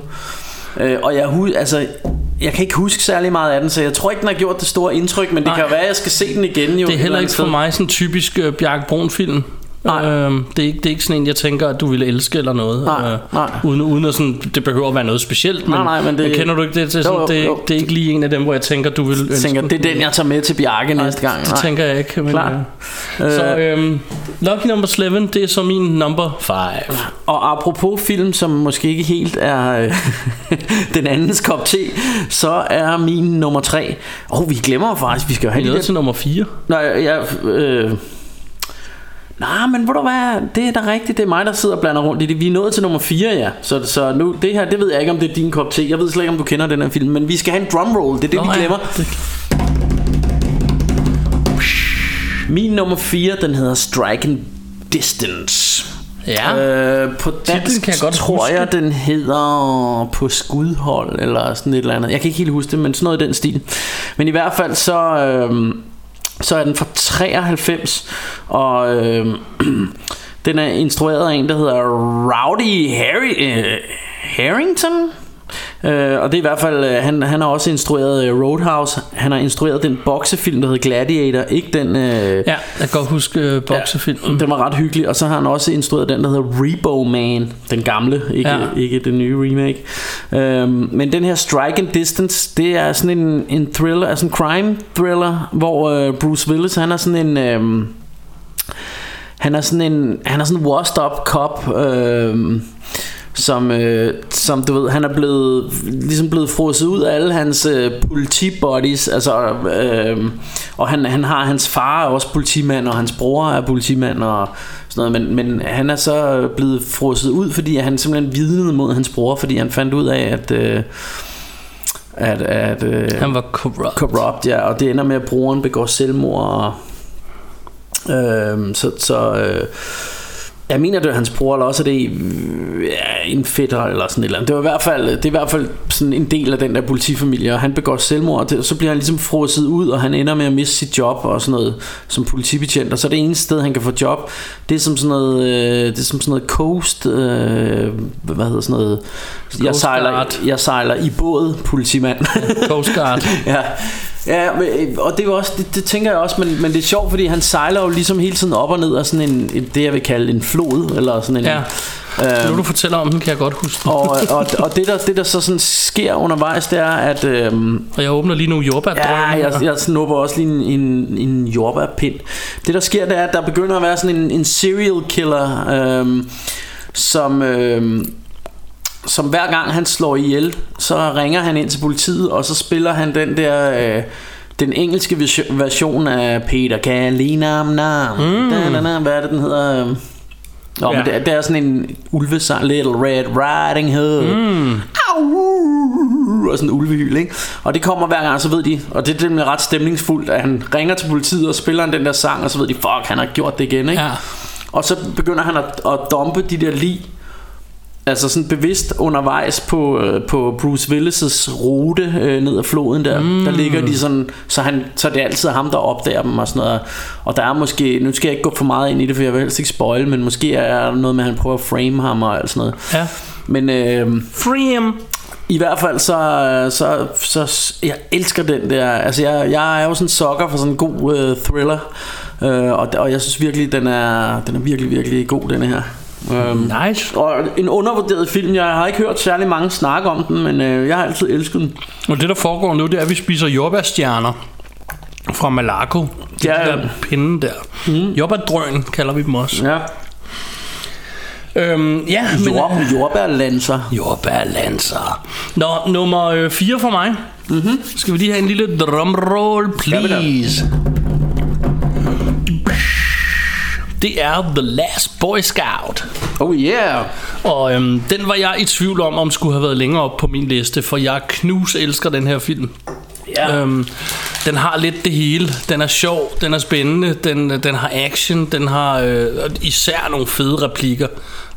Øh, og jeg, altså, jeg kan ikke huske særlig meget af den, så jeg tror ikke, den har gjort det store indtryk, men det Nej. kan være, at jeg skal se den igen. Jo, Det er heller eller ikke for mig sådan en typisk øh, Bjarke Brun film. Nej. Øhm, det, er ikke, det er ikke sådan en, jeg tænker, at du ville elske eller noget. Nej, nej. Uden, uden at sådan, det behøver at være noget specielt. Men, Nej, nej, men det- men kender du ikke det? Det er, Jo, sådan, jo, det, er, jo. ikke- det er ikke lige en af dem, hvor jeg tænker, du vil ønske tænker, det er den, jeg tager med til Bjarke næste gang. Det tænker jeg ikke. Men, Klart. øh, så øhm, Lucky Number 11, det er så min number 5. Og apropos film, som måske ikke helt er øh, den andens kop te, så er min nummer tre. Og oh, vi glemmer jo faktisk, vi skal jo Vi have er der... til nummer 4. Nej, jeg... Øh, Nej, men ved du hvad, det er da rigtigt, det er mig, der sidder og blander rundt i det. Vi er nået til nummer 4, ja. Så, så nu, det her, det ved jeg ikke, om det er din kop te. Jeg ved slet ikke, om du kender den her film, men vi skal have en drumroll, det er det, Nå, vi ja. glemmer. Det- Min nummer 4, den hedder Striking Distance. Ja, Øh, på dansk kan jeg godt tror huske. jeg, den hedder på skudhold, eller sådan et eller andet. Jeg kan ikke helt huske det, men sådan noget i den stil. Men i hvert fald så, øh, så er den fra 93, og øh, den er instrueret af en, der hedder Rowdy Harry, øh, Harrington. Øh, og det er i hvert fald øh, han, han har også instrueret øh, Roadhouse Han har instrueret den boksefilm Der hedder Gladiator Ikke den øh, ja, jeg kan godt huske øh, boksefilmen. den var ret hyggelig Og så har han også instrueret den der hedder Rebo Man Den gamle, ikke, ja. Ja. ikke den nye remake øhm, Men den her Strike and Distance Det er sådan en, en thriller Altså en crime thriller Hvor øh, Bruce Willis han er sådan en øhm, han er sådan en han er sådan en washed up cop øh, som, øh, som du ved, han er blevet ligesom blevet frosset ud af alle hans øh, politibodies, altså, øh, og han, han har hans far er også politimand, og hans bror er politimand og sådan noget, men, men han er så blevet frosset ud, fordi han simpelthen vidnede mod hans bror, fordi han fandt ud af, at øh, at, at øh, Han var corrupt. corrupt, ja, og det ender med, at broren begår selvmord, og, øh, så, så øh, jeg mener det er hans bror Eller også er det øh, ja, en fætter Eller sådan et eller andet Det, var i hvert fald, det er i hvert fald sådan en del af den der politifamilie Og han begår selvmord Og det, så bliver han ligesom frosset ud Og han ender med at miste sit job Og sådan noget Som politibetjent Og så er det eneste sted han kan få job Det er som sådan noget øh, Det er som sådan noget coast øh, Hvad hedder sådan noget jeg Coast sejler, Guard. jeg sejler i båd politimand Coast Guard. ja. Ja, men, øh, og det, var også, det, det tænker jeg også, men, men det er sjovt, fordi han sejler jo ligesom hele tiden op og ned af sådan en, en det jeg vil kalde en flod, eller sådan en... Ja. Øh, Nu du fortæller om den, kan jeg godt huske den. og, og, og det, der, det der så sådan sker undervejs, det er, at... Øhm, Og jeg åbner lige nogle jordbærdrømme. Ja, jeg, jeg snupper også lige en, en, en jordbærpind. Det der sker, det er, at der begynder at være sådan en, en serial killer, øhm, som, øhm, som hver gang han slår ihjel, så ringer han ind til politiet, og så spiller han den der... Øh, den engelske version- af Peter kan lide nam nam. Mm. Da, da, da, hvad er det, den hedder? Nå, ja. Men det, er- det er sådan en ulvesang, Little Red Riding Hood. Mm. Au! Og sådan en ulvehyl, ikke? Og det kommer hver gang, så ved de, og det er nemlig ret stemningsfuldt, at han ringer til politiet og spiller den der sang, og så ved de, fuck, han har gjort det igen, ikke? Ja. Og så begynder han at, at dumpe de der lig Altså sådan bevidst undervejs på, øh, på Bruce Willis' rute øh, ned ad floden der mm. Der ligger de sådan så, han, så det er altid ham der opdager dem og sådan noget Og der er måske Nu skal jeg ikke gå for meget ind i det For jeg vil helst ikke spoil Men måske er der noget med at han prøver at frame ham og alt sådan noget Ja. Men øh, him. i hvert fald så, så, så Jeg elsker den der Altså jeg, jeg er jo sådan en sokker for sådan en god øh, thriller øh, og, og jeg synes virkelig den er, Den er virkelig virkelig god den her Øhm, Nice. og en undervurderet film Jeg har ikke hørt særlig mange snakke om den Men øh, jeg har altid elsket den Og det der foregår nu, det er, at vi spiser jordbærstjerner fra Malaco. Det er Ja, ja, ja. de der pinde der. Mm. Jordbærdrøn kalder vi dem også. Ja Øhm, ja, men... Jord, Jordbærlanser Jordbærlanser. Nå, nummer 4 for mig. Mm-hmm. Skal vi lige have en lille drumroll, please? Det er The Last Boy Scout. Oh yeah Og øhm, den var jeg i tvivl om, om skulle have været længere op på min liste, for jeg knus elsker den her film. Ja. Øhm, den har lidt det hele. Den er sjov, den er spændende, den, den har action, den har øh, især nogle fede replikker.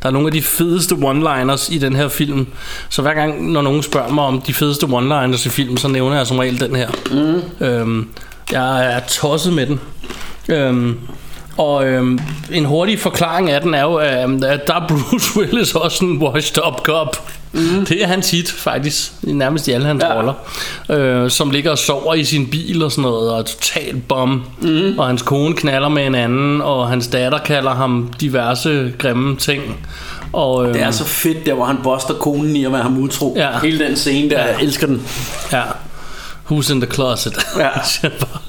Der er nogle af de fedeste one-liners i den her film. Så hver gang, når nogen spørger mig om de fedeste one-liners i filmen, så nævner jeg som regel den her. Mm. Øhm, jeg er tosset med den. Øhm, og øhm, en hurtig forklaring af den er jo, øhm, at der er Bruce Willis også en washed up cop. Mm. Det er hans hit faktisk, i nærmest i alle hans Ja. roller. Øh, som ligger og sover i sin bil og sådan noget, og er totalt bum. Mm. Og hans kone knaller med en anden, og hans datter kalder ham diverse grimme ting. Og, øhm, Det er så fedt der hvor han boster konen i at være ham utro Ja. Hele den scene der, Ja. jeg elsker den Ja. Who's in the closet? Ja.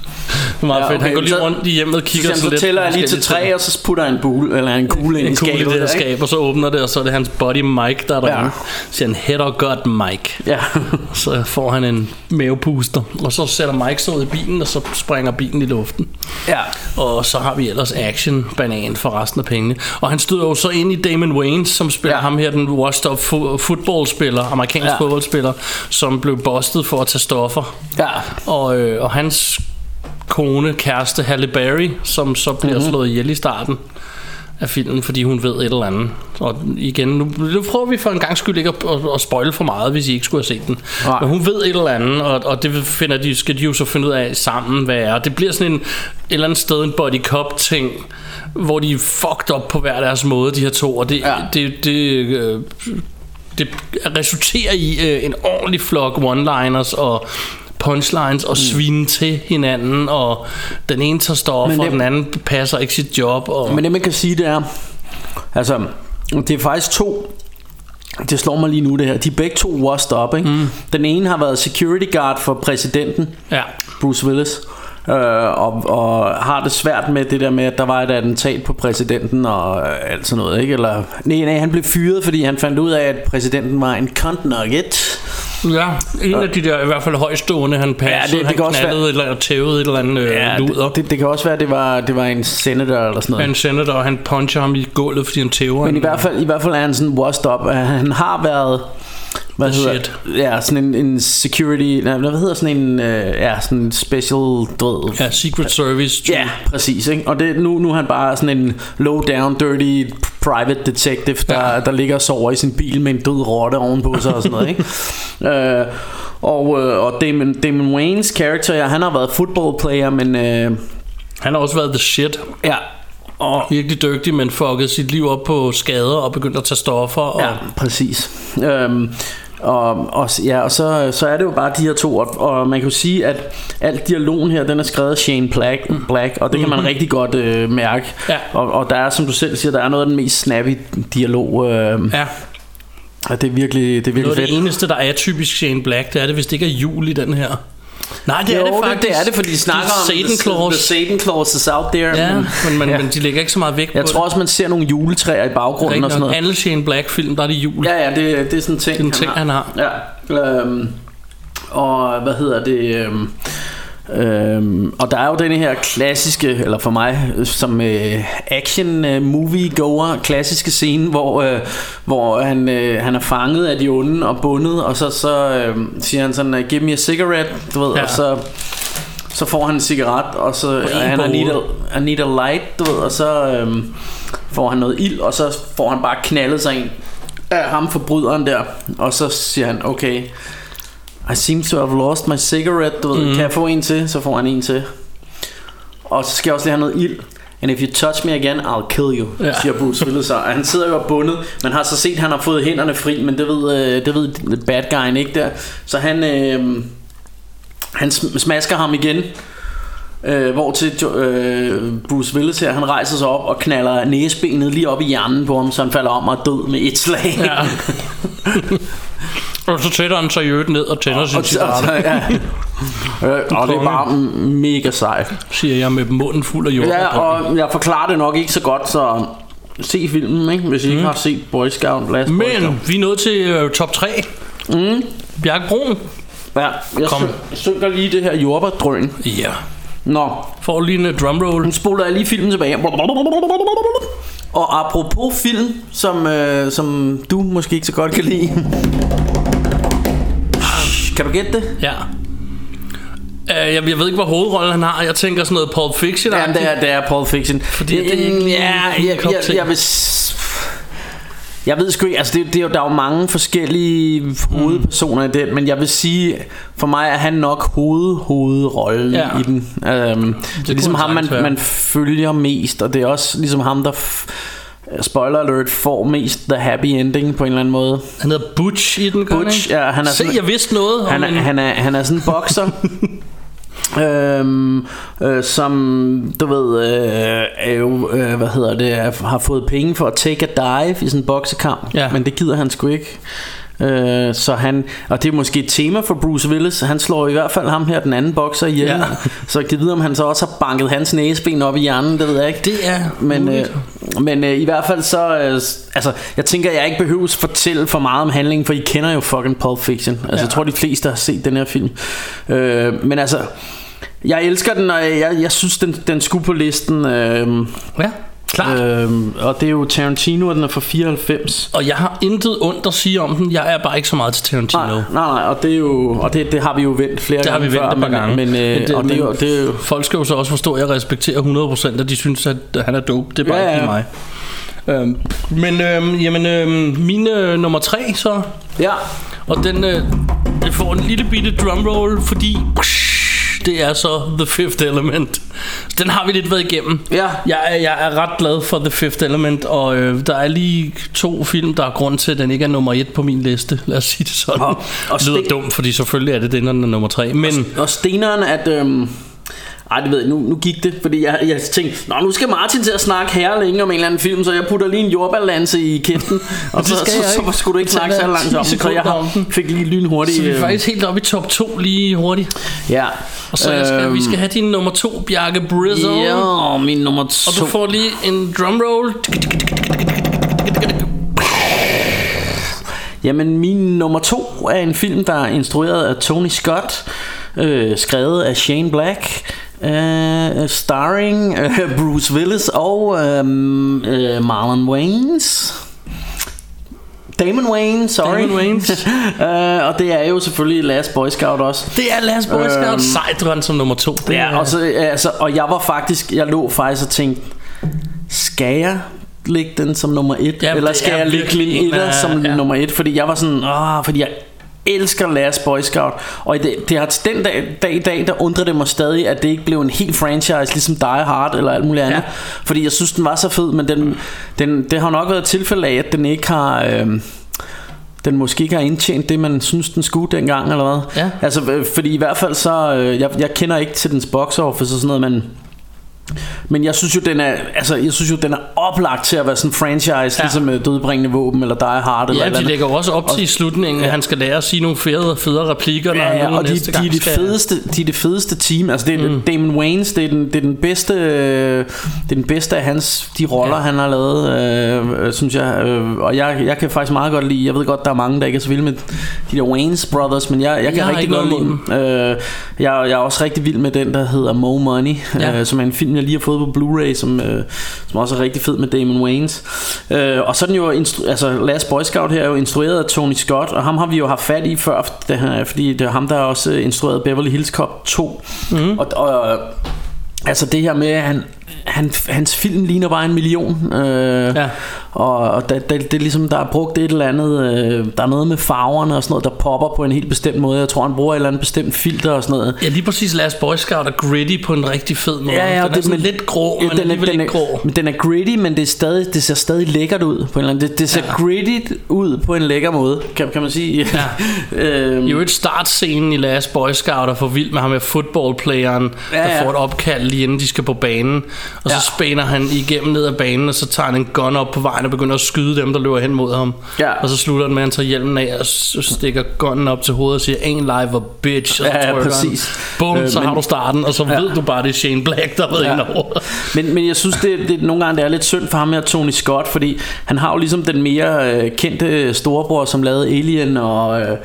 det er meget Ja, fedt. Han går lige så- rundt i hjemmet og Så, kigger han, så lidt tæller jeg lige til tre Og så putter jeg en, bule, eller en kugle ind i en kugle i skabet det her skab, og så åbner det, og så er det hans buddy Mike, der er derinde. Ja. Siger han, head or gut Mike. Ja Så får han en mavepuster, og så sætter Mike sig ud i bilen, og så springer bilen i luften. Ja Og så har vi ellers action banan for resten af pengene. Og han støder jo så ind i Damon Wayans, som spiller Ja. ham her, den washed up fo- fodboldspiller, amerikansk ja. fodboldspiller, som blev bustet for at tage stoffer. Ja Og, øh, og hans kone, kæreste Halle Berry, som så bliver Mhm. mm-hmm. slået ihjel i starten af filmen, fordi hun ved et eller andet. Og igen, nu, nu prøver vi for en gang skyld ikke at, at, at spoile for meget, hvis I ikke skulle have set den. Nej. Men hun ved et eller andet, og, og det finder de, skal de jo så finde ud af sammen, hvad er. Det bliver sådan en, et eller andet sted en body cop ting, hvor de er fucked up på hver deres måde, de her to. Og det, Ja. ja. det, det, øh, det resulterer i øh, en ordentlig flok one-liners og punchlines og svine til hinanden og den ene tager stoffer, Men og det- den anden passer ikke sit job og Men det man kan sige det er Altså Det er faktisk to Det slår mig lige nu det her De er begge to washed up ikke? Mm. Den ene har været security guard for præsidenten ja, Bruce Willis øh, og, og har det svært med det der med, at der var et attentat på præsidenten og øh, alt sådan noget, ikke? Eller, nej, nej, han blev fyret, fordi han fandt ud af, at præsidenten var en cunt nugget. Ja, en af de der i hvert fald højstående, han passede, Ja, det- det han kan også et eller tævede et eller andet øh, Ja, luder. det, det, det kan også være, at det var, det var en senator eller sådan noget. Sender det, og han puncher ham i gulvet, fordi han tæver Men i en- hvert fald, i hvert fald er han sådan washed up. Han har været hvad The hedder, shit. Ja, sådan en, en security, nej, hvad hedder sådan en, uh, ja, sådan en special, du Ja, Secret Service. type. Ja, præcis. Ikke? Og det, nu, nu er han bare sådan en low down, dirty private detective, der, ja. der ligger og sover i sin bil med en død rotte ovenpå sig og sådan noget. Ikke? øh, og, øh, og Damon, Damon Waynes character, ja, han har været football player, men øh, Han har også været the shit. ja, og, Virkelig dygtig, men fucket sit liv op på skader og begyndt at tage stoffer. Og, ja, præcis. Øhm, og, og, ja, og så, så er det jo bare de her to og, og man kan jo sige at alt dialogen her Den er skrevet af Shane Black, Black Og det kan man rigtig godt øh, mærke Ja. og, og der er som du selv siger Der er noget af den mest snappy dialog øh, ja. og det er virkelig, det er virkelig Noget fedt det eneste, der er typisk Shane Black, det er det, hvis det ikke er jul i den her. Nej, det jo, er det faktisk. det, er det, fordi de snakker om Satan the, Claus. the Satan Claus is out there Ja, men, men, ja. men de lægger ikke så meget vægt Jeg på tror også man ser nogle juletræer i baggrunden og sådan noget Alle Shane Black film, der er det jul. Ja, ja, det, det er sådan en ting, Det er en ting, han har. Ja. Øhm, og hvad hedder det? Øhm, øhm, og der er jo denne her klassiske, eller for mig som øh, action øh, movie goer, klassiske scene, hvor, øh, hvor han, øh, han er fanget af de onde og bundet, og så, så øh, siger han sådan, give me a cigarette, du ved, Ja. og så så får han en cigaret, og så og han I need, a. I need a light, du ved, og så øhm, får han noget ild, og så får han bare knaldet sig ind af ham forbryderen der, og så siger han, okay, I seem to have lost my cigarette, du ved, Mhm. kan jeg få en til? Så får han en til. Og så skal jeg også lige have noget ild. And if you touch me again, I'll kill you, Ja. siger Bruce Willis så. Og han sidder jo og bundet. Man har så set, at han har fået hænderne fri, men det ved, øh, det ved bad guyen ikke der. Så han, øh, han sm- smasker ham igen. Øh, hvor til øh, Bruce Willis her, han rejser sig op og knaller næsebenet lige op i hjernen på ham, så han falder om og er død med et slag. Ja. og så sætter han sig i øvrigt ned og tænder sin og, så, cigaret, ja. øh, og det er bare mega sejt. siger jeg med munden fuld af jord. Ja, og jeg forklarer det nok ikke så godt, så se filmen, ikke? hvis I ikke har set Boy Scout Last Boy Scout. Men vi er nået til øh, top 3. Mm. Bjarke Broen. Ja, jeg Kom. sy- synker lige det her jordbærdrøn. Ja. Nå, Får lige en øh, drumroll. nu spoler jeg lige filmen tilbage. Og apropos film, som, øh, som du måske ikke så godt kan lide. Kan du gætte det? Ja. Uh, jeg, jeg ved ikke, hvor hovedrollen han har. Jeg tænker sådan noget Pulp Fiction. Ja, det er, det er Pulp Fiction. Fordi det er ikke ja, jeg, jeg, te. jeg, vil, jeg ved sgu ikke, altså det, det, er jo- der er jo mange forskellige hovedpersoner i den, men jeg vil sige, for mig er han nok hoved, hovedrollen Ja. i den. Um, det er ligesom ham, man, man følger mest, og det er også ligesom ham, der... F- Spoiler alert får mest the happy ending på en eller anden måde. Han hedder Butch i den, Butch, ja, han er Se, sådan- jeg vidste noget. Han er, en- han er, han er sådan en bokser øhm, øh, Som du ved øh, er jo, øh, Hvad hedder det Har fået penge for at take a dive I sådan en boksekamp Ja. Men det gider han sgu ikke Øh, så han, og det er måske et tema for Bruce Willis. Han slår i hvert fald ham her Den anden bokser ihjel. Ja. Så jeg kan vide om han så også har banket hans næseben op i hjernen Det ved jeg ikke. Det er men, øh, men øh, i hvert fald så øh, Altså jeg tænker jeg ikke behøves fortælle for meget om handlingen For I kender jo fucking Pulp Fiction. Altså Ja. jeg tror de fleste har set den her film. Øh, Men altså Jeg elsker den og jeg, jeg synes den, den skulle på listen. Øh, Ja, klart. øh, Og det er jo Tarantino og den er fra 94 Og jeg har intet ondt at sige om den. Jeg er bare ikke så meget til Tarantino. Nej, nej, nej, og det er jo og det, det har vi jo vendt flere Det har gange vi vendt et par men, gange. Men, øh, Men det- og det, er jo, men- det er jo Folk skal jo så også forstå, at jeg respekterer 100% at de synes, at han er dope. Det er bare Ja, ikke ja. mig. Øhm, men øhm, jamen, øhm, min øh, nummer 3 så, Ja, og den øh, det får en lille bitte drumroll, fordi det er så The Fifth Element. Den har vi lidt været igennem. ja Jeg er, jeg er ret glad for The Fifth Element, og øh, der er lige to film, der er grund til, at den ikke er nummer et på min liste. Lad os sige det sådan. Og- Og, og det lyder Sten- dumt, fordi selvfølgelig er det den, der er nummer tre. Men Og steneren at øhm, Ej, det ved jeg, nu, nu gik det, fordi jeg, jeg tænkte, Nå, nu skal Martin til at snakke her længe om en eller anden film, så jeg putter lige en jordbalance i kæften, og så, så, så, så, skulle du ikke snakke så langt 10 om så jeg fik lige lynhurtigt. Så vi er øh, faktisk helt oppe i top 2 lige hurtigt. Ja. Og så jeg skal, vi skal have din nummer 2, Bjarke Brizzle. Ja, min nummer to. Og du får lige en drumroll. Jamen, min nummer to er en film, der er instrueret af Tony Scott, øh, skrevet af Shane Black, øh, starring øh, Bruce Willis og øh, øh, Marlon Wayans. Damon Wayne, sorry. Damon Wayans. øh, og det er jo selvfølgelig Last Boy Scout også. Det er Last Boy Scout. Øhm, Sejt, du har den som nummer 2. Det Ja, er, og, så, altså, og jeg var faktisk, jeg lå faktisk og tænkte, skal jeg lægge den som nummer et? Ja, eller skal jeg lægge Lin Etter som ja. nummer et? Fordi jeg var sådan, åh, fordi jeg elsker Last Boy Scout Og det, det har til den dag, dag i dag Der undrer det mig stadig At det ikke blev en helt franchise Ligesom Die Hard eller alt muligt andet Ja. Fordi jeg synes den var så fed Men den, den, det har nok været et tilfælde af At den ikke har øh, den måske ikke har indtjent det, man synes, den skulle dengang, eller hvad? Ja. Altså, øh, fordi i hvert fald så, øh, jeg, jeg kender ikke til dens box office og sådan noget, men men jeg synes jo den er altså jeg synes jo den er oplagt til at være sådan en franchise ja. ligesom øh, dødbringende våben eller Die Hard eller Ja, et de eller lægger også op til i slutningen, at han skal lære at sige nogle fede, federe replikker, når Ja, ja, og de, næste de, er det fedeste, de er det fedeste team Altså det er mm. Damon Wayans Det er den, det er den bedste øh, Det er den bedste af hans De roller ja. han har lavet øh, øh, Synes jeg øh, Og jeg, jeg kan faktisk meget godt lide Jeg ved godt der er mange der ikke er så vilde med De der Wayans Brothers Men jeg, jeg kan Jeg rigtig godt lide dem øh, jeg, jeg er også rigtig vild med den der hedder Mo Money Ja. øh, Som er en film jeg lige har fået på Blu-ray Som, øh, som også er rigtig fed med Damon Wayans øh, Og så er den jo Altså Last Boy Scout her er jo instrueret af Tony Scott Og ham har vi jo haft fat i før det her, Fordi det er ham der også instrueret Beverly Hills Cop 2 mm. og, og Altså det her med at han, han, Hans film ligner bare en million øh, Ja. Og, og det, det, det er ligesom Der er brugt et eller andet øh, Der er noget med farverne og sådan noget Der popper på en helt bestemt måde Jeg tror han bruger et eller andet bestemt filter og sådan noget Ja, lige præcis Last Boy Scout er gritty på en rigtig fed måde. Ja, ja, den er det- sådan men- lidt grå, Ja, men den, er, den, ikke grå. er, men den er gritty, men det, er stadig, det ser stadig lækkert ud på en eller anden. Det, det ser ja. gritty ud på en lækker måde, kan, kan man sige. Ja. øhm, I øvrigt startscenen i Last Boy Scout er for vild med ham med footballplayeren, Ja, der ja. får et opkald lige inden de skal på banen. Og så Ja. spænder han igennem ned ad banen, og så tager han en gun op på vejen og begynder at skyde dem, der løber hen mod ham. Ja. Og så slutter han med, at han tager hjelmen af og stikker gunnen op til hovedet og siger, ain't life a bitch. Og så Ja, ja, præcis. Bum, Øh, så men- har du starten, og så Ja. ved du bare, det er Shane Black, der været Ja. inde over. men, men jeg synes, det, det, nogle gange det er lidt synd for ham her, Tony Scott, fordi han har jo ligesom den mere øh, kendte storebror, som lavede Alien og... Øh,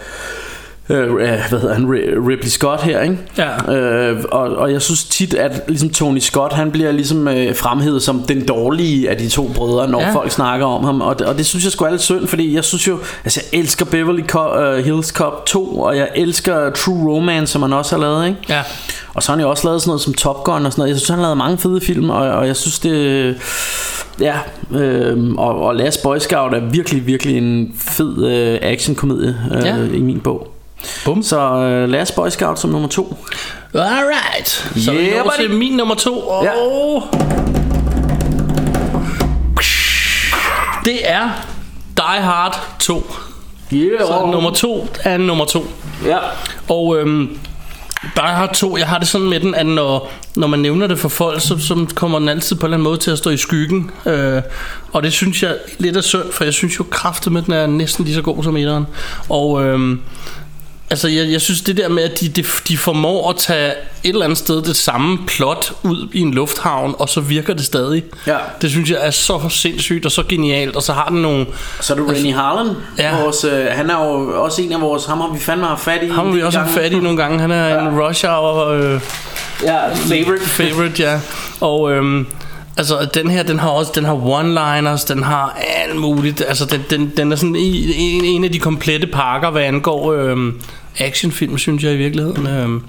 øh, hvad hedder han, Ri- Ripley Scott her, ikke? Ja. Øh, og, og jeg synes tit, at ligesom Tony Scott, han bliver ligesom øh, fremhævet som den dårlige af de to brødre, når Ja. folk snakker om ham. Og og det synes jeg sgu er lidt synd, fordi jeg synes jo, altså jeg elsker Beverly Co- uh, Hills Cop 2, og jeg elsker True Romance, som han også har lavet, ikke? Ja. Og så har han jo også lavet sådan noget som Top Gun og sådan noget. Jeg synes, han har lavet mange fede film, og, og jeg synes det... Ja, øh, og, og Last Boy Scout er virkelig, virkelig en fed øh, actionkomedie øh, Ja. i min bog. Bum. Så øh, Last Boy Scout som nummer to. Alright. Så er vi Yeah, nået til min nummer to. Og Ja. det er Die Hard 2. Yeah, Så nummer to er nummer to. Ja. Og øhm, Die Hard 2, jeg har det sådan med den, at når, når man nævner det for folk, så, så kommer den altid på en eller anden måde til at stå i skyggen. Øh, og det synes jeg lidt er synd, for jeg synes jo kraftet med den er næsten lige så god som etteren. Og øhm, altså jeg, jeg synes det der med, at de, de, de formår at tage et eller andet sted det samme plot ud i en lufthavn, og så virker det stadig. Ja. Det synes jeg er så sindssygt og så genialt, og så har den nogle... Så er det Rennie Harlan. Ja. Vores, øh, han er jo også en af vores... Ham har vi fandme haft fat i. Ham har vi også haft fat i nogle gange. Han er ja. en rush hour... Øh, Ja, favorite. favorite, ja. Og øhm, altså den her, den har også den har one-liners, den har alt muligt. Altså den, den, den er sådan en, en, af de komplette pakker, hvad angår øhm, actionfilm, synes jeg i virkeligheden. Øhm,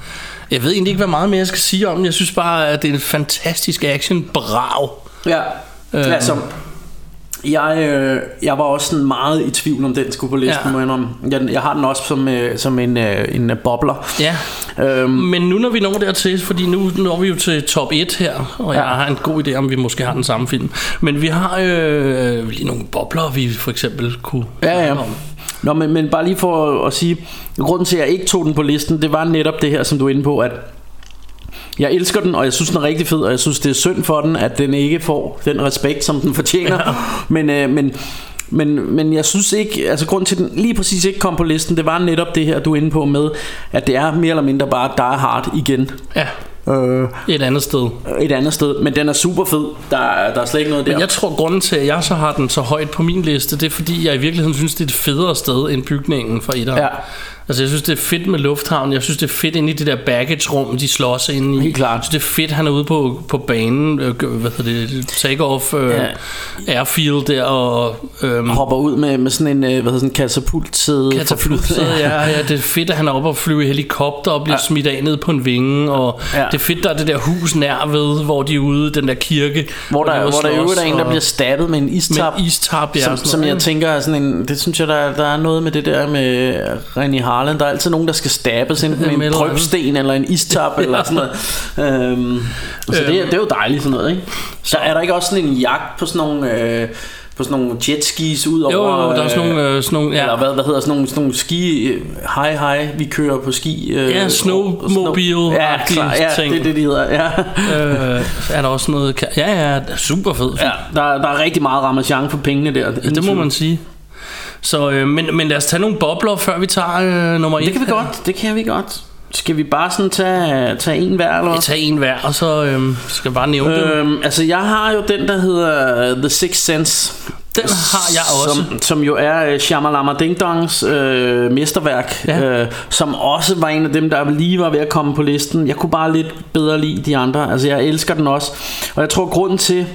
jeg ved egentlig ikke, hvad meget mere jeg skal sige om den. Jeg synes bare, at det er en fantastisk action-brag. Ja. Øh. Øh. Altså, jeg, øh, jeg var også sådan meget i tvivl om den skulle på listen, Ja. må jeg indrømme. Jeg, jeg har den også som, øh, som en, øh, en øh, bobler. Ja, Øhm, men nu når vi når dertil, fordi nu når vi jo til top 1 her, og. Ja. jeg har en god idé om, vi måske har den samme film. Men vi har øh, lige nogle bobler, vi for eksempel kunne Ja, ja. om. Nå, men, men bare lige for at sige, grunden til, at jeg ikke tog den på listen, det var netop det her, som du er inde på, at Jeg elsker den, og jeg synes, den er rigtig fed, og jeg synes, det er synd for den, at den ikke får den respekt, som den fortjener. Ja. Men, øh, men, men, men jeg synes ikke, altså grund til, at den lige præcis ikke kom på listen, det var netop det her, du er inde på med, at det er mere eller mindre bare Die Hard igen. Ja. Øh, Et andet sted. et andet sted, men den er super fed. Der, er- der er slet ikke noget der. Men jeg tror, grunden til, at jeg så har den så højt på min liste, det er fordi, jeg i virkeligheden synes, det er et federe sted end bygningen fra etteren. Ja. Altså, jeg synes, det er fedt med lufthavnen. Jeg synes, det er fedt inde i det der baggage-rum, de slås inde i. Helt klart. Jeg synes, det er fedt, han er ude på, på banen, øh, hvad hedder det, take-off øh, Ja. airfield der, og øhm, hopper ud med, med sådan en, øh, hvad hedder sådan en katapultsæde. katapultet, ja, ja, det er fedt, at han er oppe og flyve i helikopter og bliver ja. smidt af ned på en vinge, og Ja. det er fedt, der er det der hus nær ved, hvor de er ude, den der kirke. Hvor der, er hvor der i øvrigt er en, der bliver stabbet med en istap. Med en istap, ja, som, som jeg tænker er sådan en, det synes jeg der, er- der er noget med det der med René Harland Der er altid nogen der skal stabbes enten med en drøbsten Eller en istap eller sådan noget øhm, Så det, er- det er jo dejligt sådan noget ikke? Så er der ikke også sådan en jagt på sådan nogle øh, på sådan nogle jetskis ud over Jo, jo, der er sådan nogle, øh, sådan nogle ja. Eller hvad, hvad hedder sådan nogle, sådan nogle ski øh, Hej hej, vi kører på ski øh, Ja, snowmobile Ja, klar, ja ting. det er det de hedder ja. øh, er der også noget... Ja, ja, er super fed. ja, der, der er rigtig meget ramachan for pengene der Ja, det må man sige. Så, øh, men, men lad os tage nogle bobler, før vi tager øh, nummer 1. Det kan vi godt, det kan vi godt. Skal vi bare sådan tage, tage en hver, eller hvad? tager en hver, og så øh, skal jeg bare nævne øh, dem. Øhm, altså jeg har jo den der hedder The Sixth Sense Den har jeg også. som, som jo er øh, Shyamalama Ding Dongs øh, mesterværk Ja. øh, Som også var en af dem der lige var ved at komme på listen Jeg kunne bare lidt bedre lide de andre Altså jeg elsker den også Og jeg tror grunden til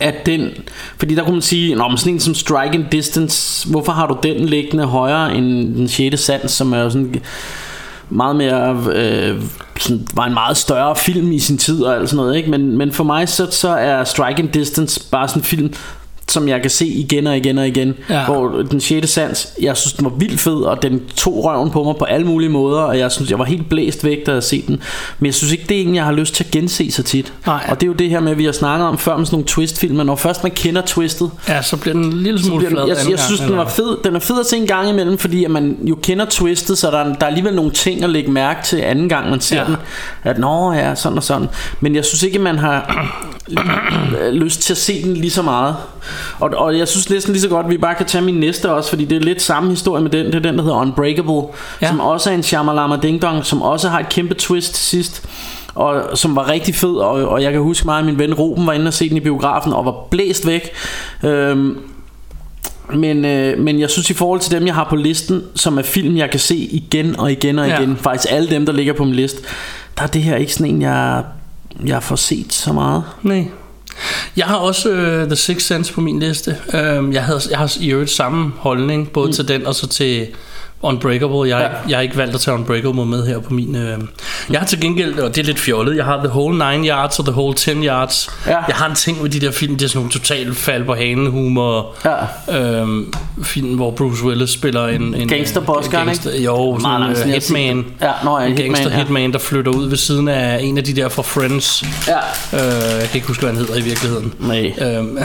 at den, fordi der kunne man sige, Nå, men sådan en som Striking Distance, hvorfor har du den liggende højere end den 6. sans, som er jo sådan meget mere øh, sådan, var en meget større film i sin tid og alt sådan noget, ikke? Men, men for mig så, så er Strike and Distance bare sådan en film som jeg kan se igen og igen og igen Ja. Hvor den 6. sans Jeg synes den var vildt fed Og den tog røven på mig på alle mulige måder Og jeg synes jeg var helt blæst væk da jeg set den Men jeg synes ikke det er en jeg har lyst til at gense så tit Nej. Og det er jo det her med vi har snakket om før Med sådan nogle twistfilmer Når først man kender twistet Ja, så bliver den en lille smule flad jeg, anden jeg synes den var fed Den er fed at se en gang imellem Fordi at man jo kender twistet Så der, er- der er alligevel nogle ting at lægge mærke til Anden gang man ser ja. den At nå ja sådan og sådan Men jeg synes ikke man har Lyst til at se den lige så meget og, og jeg synes næsten lige så godt at Vi bare kan tage min næste også Fordi det er lidt samme historie med den Det er den der hedder Unbreakable Ja. ja. Som også er en Shyamalama Ding Dong Som også har et kæmpe twist til sidst og som var rigtig fed og, og jeg kan huske mig at min ven Ruben var inde og se den i biografen og var blæst væk øhm, men, øh, men jeg synes i forhold til dem jeg har på listen Som er film jeg kan se igen og igen og Ja. igen Faktisk alle dem der ligger på min liste Der er det her ikke sådan en jeg, jeg får set så meget Nej. Jeg har også uh, The Sixth Sense på min liste. Um, jeg, havde, jeg har i øvrigt samme holdning, både mm. til den og så til Unbreakable. Jeg, Ja. ikke, jeg har ikke valgt at tage Unbreakable med her på min... Uh, jeg har til gengæld, og det er lidt fjollet, jeg har The Whole 9 Yards og The Whole 10 Yards. Ja. Jeg har en ting med de der film, det er sådan nogle totalt fald på hanen humor. Ja. Øhm, film, hvor Bruce Willis spiller en... en Gangsterboss, gør han ikke? gangster, Jo, sådan en uh, hitman. Ja, nå, ja, en hitman, gangster ja. hitman, der flytter ud ved siden af en af de der fra Friends. Ja. Øh, jeg kan ikke huske, hvad han hedder i virkeligheden. Nej. Øhm,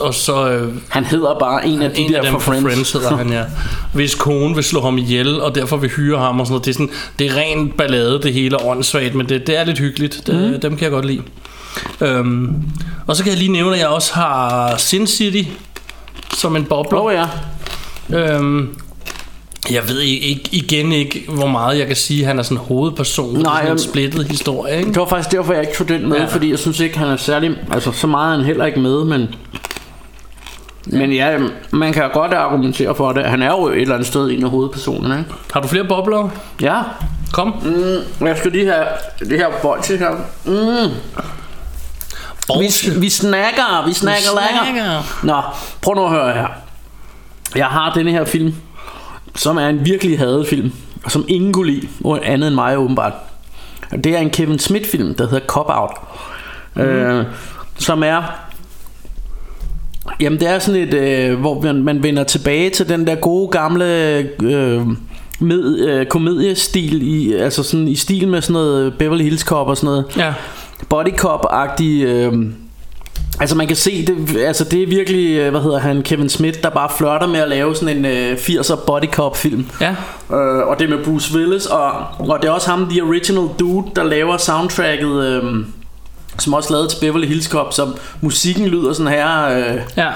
og så øh, Han hedder bare en af de en der af dem fra Friends, Friends hedder han, ja. Hvis konen vil slå ham ihjel, og derfor vil hyre ham og sådan noget. Det er, sådan, det er ren ballade, det hele er åndssvagt, men det, det er lidt hyggeligt. Det, mm. Dem kan jeg godt lide. Øhm, og så kan jeg lige nævne, at jeg også har Sin City som en bobler. Åh ja Øhm, jeg ved ikke, igen ikke, hvor meget jeg kan sige, at han er sådan hovedperson. for det er Nej, en splittet historie, ikke? Det var faktisk derfor jeg ikke tog den med ja. Fordi jeg synes ikke han er særlig Altså så meget er han heller ikke med Men men ja, man kan godt argumentere for det. Han er jo et eller andet sted en af hovedpersonerne, ikke? Har du flere bobler? Ja. Kom. Mm, jeg skal lige have det her bolsje her. Mm. Vi, vi snakker, vi snakker længere. snakker. Nå, prøv nu at høre her. Jeg har denne her film, som er en virkelig hadet film, og som ingen kunne lide, andet end mig åbenbart. Det er en Kevin Smith film, der hedder Cop Out. Mm. Øh, som er Jamen det er sådan et øh, Hvor man, man vender tilbage til den der gode gamle øh, med, øh, Komediestil i, Altså sådan i stil med sådan noget Beverly Hills Cop og sådan noget Ja. Body Cop-agtig øh, Altså man kan se det, altså det er virkelig, øh, hvad hedder han, Kevin Smith, der bare flørter med at lave sådan en øh, 80'er body cop film. Ja. Øh, og det er med Bruce Willis, og, og det er også ham, the original dude, der laver soundtracket, øh, som også lavet til Beverly Hills Cop, så musikken lyder sådan her, øh, Ja.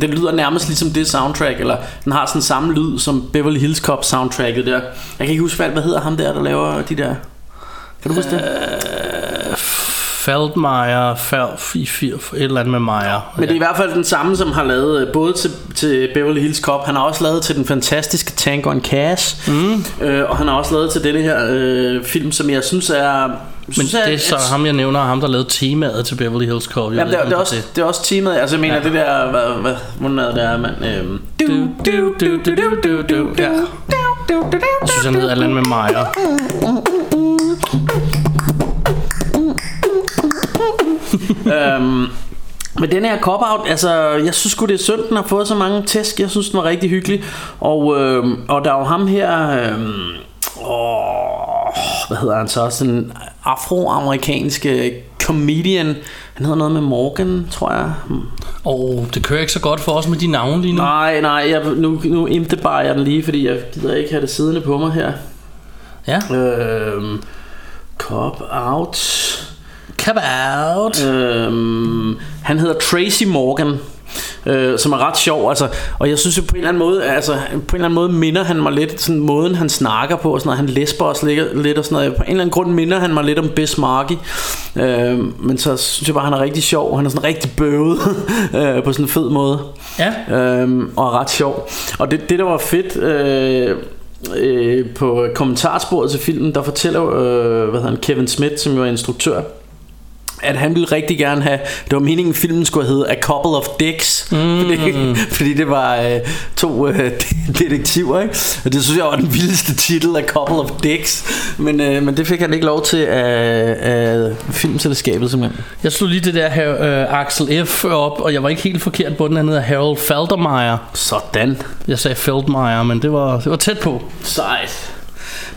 den lyder nærmest ligesom det soundtrack, eller den har sådan samme lyd som Beverly Hills Cop soundtracket der. Jeg kan ikke huske, hvad, hvad hedder ham der, der laver de der... Kan du huske det? Feldmeyer, Fel, i fir, et eller andet med Meyer. Men det er i hvert fald den samme, som har lavet øh, både til, til Beverly Hills Cop. Han har også lavet til den fantastiske Tango and Cash. Mm. Øh, og han har også lavet til denne her øh, film, som jeg synes er... Men synes det er så ham, jeg nævner, ham der lavede temaet til Beverly Hills Cop. Jeg Jamen, det, er, det, er også, det er også teamet Altså jeg mener ja. det der hvad, hvad, Hvordan er det der mand øhm, du, du, du, du, du, du, du, Ja. Jeg synes, han hedder et eller andet med Meyer. øhm, Men den her cop-out, altså, jeg synes sgu det er synd, den har fået så mange tæsk. Jeg synes, den var rigtig hyggelig. Og, øhm, og der er jo ham her... Øhm, åh, hvad hedder han så? Sådan en afroamerikanske comedian. Han hedder noget med Morgan, tror jeg. Og oh, det kører ikke så godt for os med de navne lige nu. Nej, nej, jeg, nu, nu imtebar jeg den lige, fordi jeg gider ikke have det siddende på mig her. Ja. Øhm, cop out. Come out. Øhm, han hedder Tracy Morgan. Øh, som er ret sjov altså, Og jeg synes jo på en eller anden måde altså, På en eller anden måde minder han mig lidt Sådan måden han snakker på og sådan noget. Han læsper også lidt, lidt og sådan noget. På en eller anden grund minder han mig lidt om Bismarcky øh, Men så synes jeg bare han er rigtig sjov Han er sådan rigtig bøvet øh, På sådan en fed måde Ja. øhm, Og er ret sjov Og det, det der var fedt øh, øh, På kommentarsporet til filmen Der fortæller øh, hvad hedder han, Kevin Smith Som jo er instruktør at han ville rigtig gerne have Det var meningen filmen skulle hedde A Couple of Dicks mm. fordi, fordi det var øh, to øh, detektiver ikke? Og det synes jeg var den vildeste titel A Couple of Dicks Men, øh, men det fik han ikke lov til af, af filmselskabet simpelthen Jeg slog lige det der her, øh, Axel F. op, og jeg var ikke helt forkert på den. Han hedder Harold Faltermeyer. Sådan Jeg sagde Feldmeyer, men det var, det var tæt på. Sejt